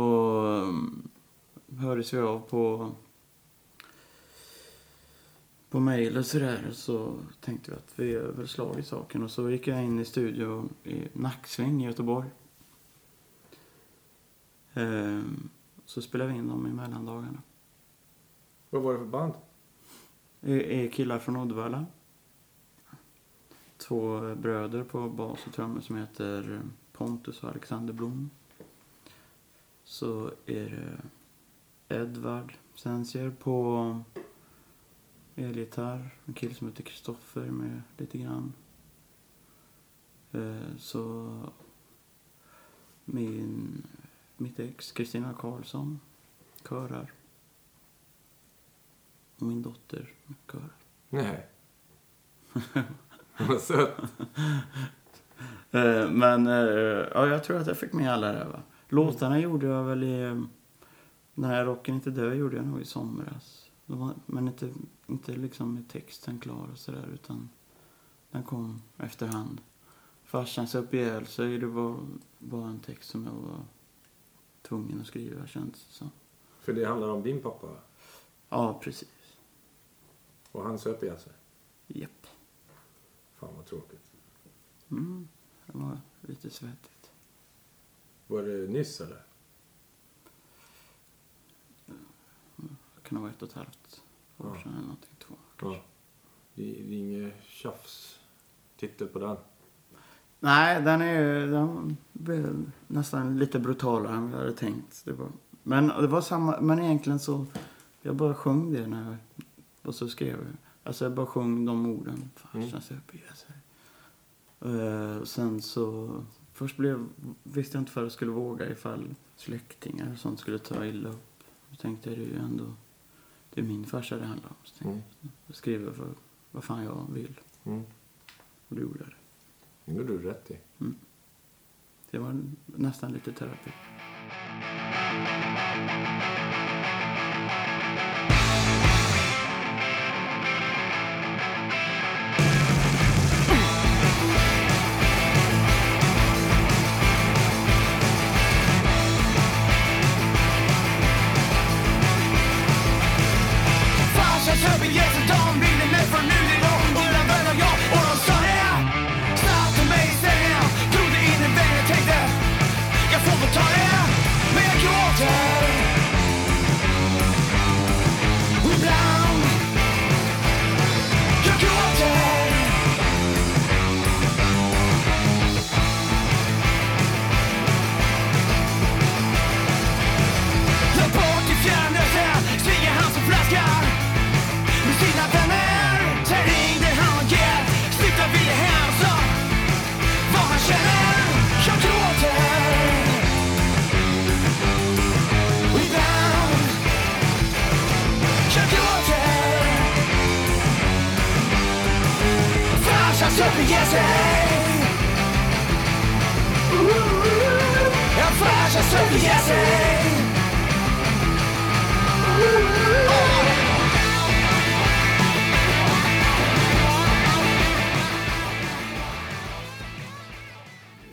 S1: eh, hördes vi av på på mejl och sådär så tänkte vi att vi väl slag i saken och så gick jag in i studio i Nacksving i Göteborg. Ehm, så spelade vi in dem i mellandagarna.
S2: Vad var det för band?
S1: Är killar från Uddevalla. Två bröder på bas och trummor som heter Pontus och Alexander Blom. Så är det Edvard Sensier på elgitarr. En kille som heter Kristoffer med lite grann. Eh, Så min, mitt ex Kristina Karlsson körar. Och min dotter körar.
S2: Nej. <laughs> Vad sött.
S1: Eh, Men eh, ja, jag tror att jag fick med alla där va. Låtarna gjorde jag väl i... Den här Rocken inte dö gjorde jag nog i somras. Men inte, inte liksom med texten klar och sådär utan den kom efterhand. Farsan sig upp ihjäl sig, det var bara en text som jag var tvungen att skriva känns det som.
S2: För det handlar om din pappa
S1: Ja, precis.
S2: och han söp ihjäl sig.
S1: Japp.
S2: Fan vad tråkigt.
S1: Mm, det var lite svettigt.
S2: Var det nyss eller?
S1: Det kan ha varit ett och ett halvt år
S2: Ja.
S1: sedan eller någonting. Två.
S2: Ja. Det det är ingen tjafs-titel på den.
S1: Nej, den är den blev nästan lite brutalare än vad jag hade tänkt. Det var, men det var samma, men egentligen så, jag bara sjöng det när jag, och så skrev jag. Alltså jag bara sjöng de orden. Farsan
S2: Mm.
S1: Eh, sen så, först blev, visste jag inte för jag skulle våga ifall släktingar och sånt skulle ta illa upp. Jag tänkte det är ju ändå, det är min farsa det handlar om. Så
S2: Mm.
S1: jag, jag skriver för vad fan jag vill.
S2: Mm.
S1: Och det gjorde jag. det.
S2: Det gjorde du rätt i.
S1: Det var nästan lite terapi.
S3: Sig.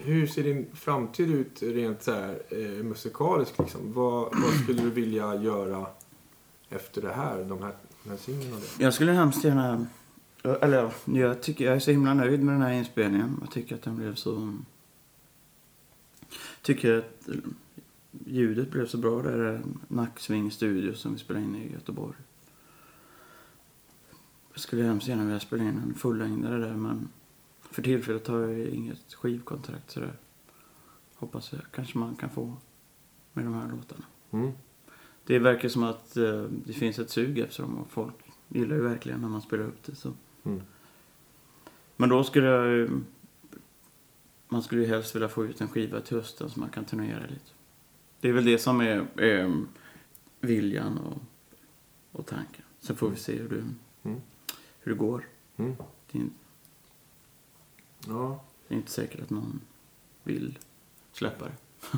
S2: Hur ser din framtid ut rent så här, eh, musikaliskt? Liksom? Vad, vad skulle du vilja göra efter det här? De här, den här singeln och det?
S1: Jag skulle hemskt gärna... Eller ja, jag, tycker, jag är så himla nöjd med den här inspelningen. Jag tycker att den blev så... tycker att eh, ljudet blev så bra där Nacksving studio som vi spelade in i Göteborg. Jag skulle hemskt gärna vilja spela in en fullängdare där men för tillfället har jag inget skivkontrakt sådär. Hoppas jag kanske man kan få med de här låtarna.
S2: Mm.
S1: Det verkar som att eh, det finns ett sug efter dem och folk gillar ju verkligen när man spelar upp det. Så.
S2: Mm.
S1: Men då skulle jag ju... Man skulle ju helst vilja få ut en skiva till hösten så man kan turnera lite. Det är väl det som är, är viljan och, och tanken. Sen får vi se hur det,
S2: Mm.
S1: hur det går.
S2: Mm.
S1: Det är, inte-
S2: Ja,
S1: det är inte säkert att någon vill släppa det.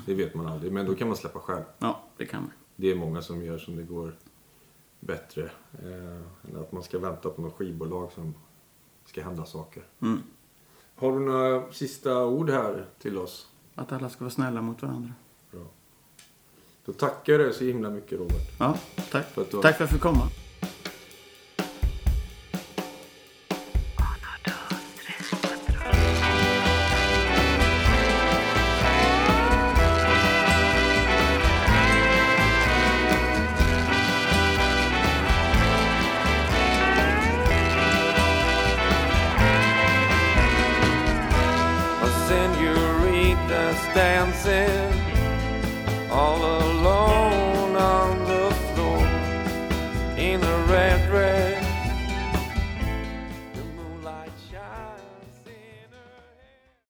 S2: det vet man aldrig. Men då kan man släppa själv.
S1: Ja, det kan man.
S2: Det är många som gör som det går bättre. Eh, än att man ska vänta på något skivbolag som ska hända saker.
S1: Mm.
S2: Har du några sista ord här till oss?
S1: Att alla ska vara snälla mot varandra.
S2: Bra. Då tackar jag dig så himla mycket Robert.
S1: Ja, tack.
S2: För att du har-
S1: Tack för att jag fick komma.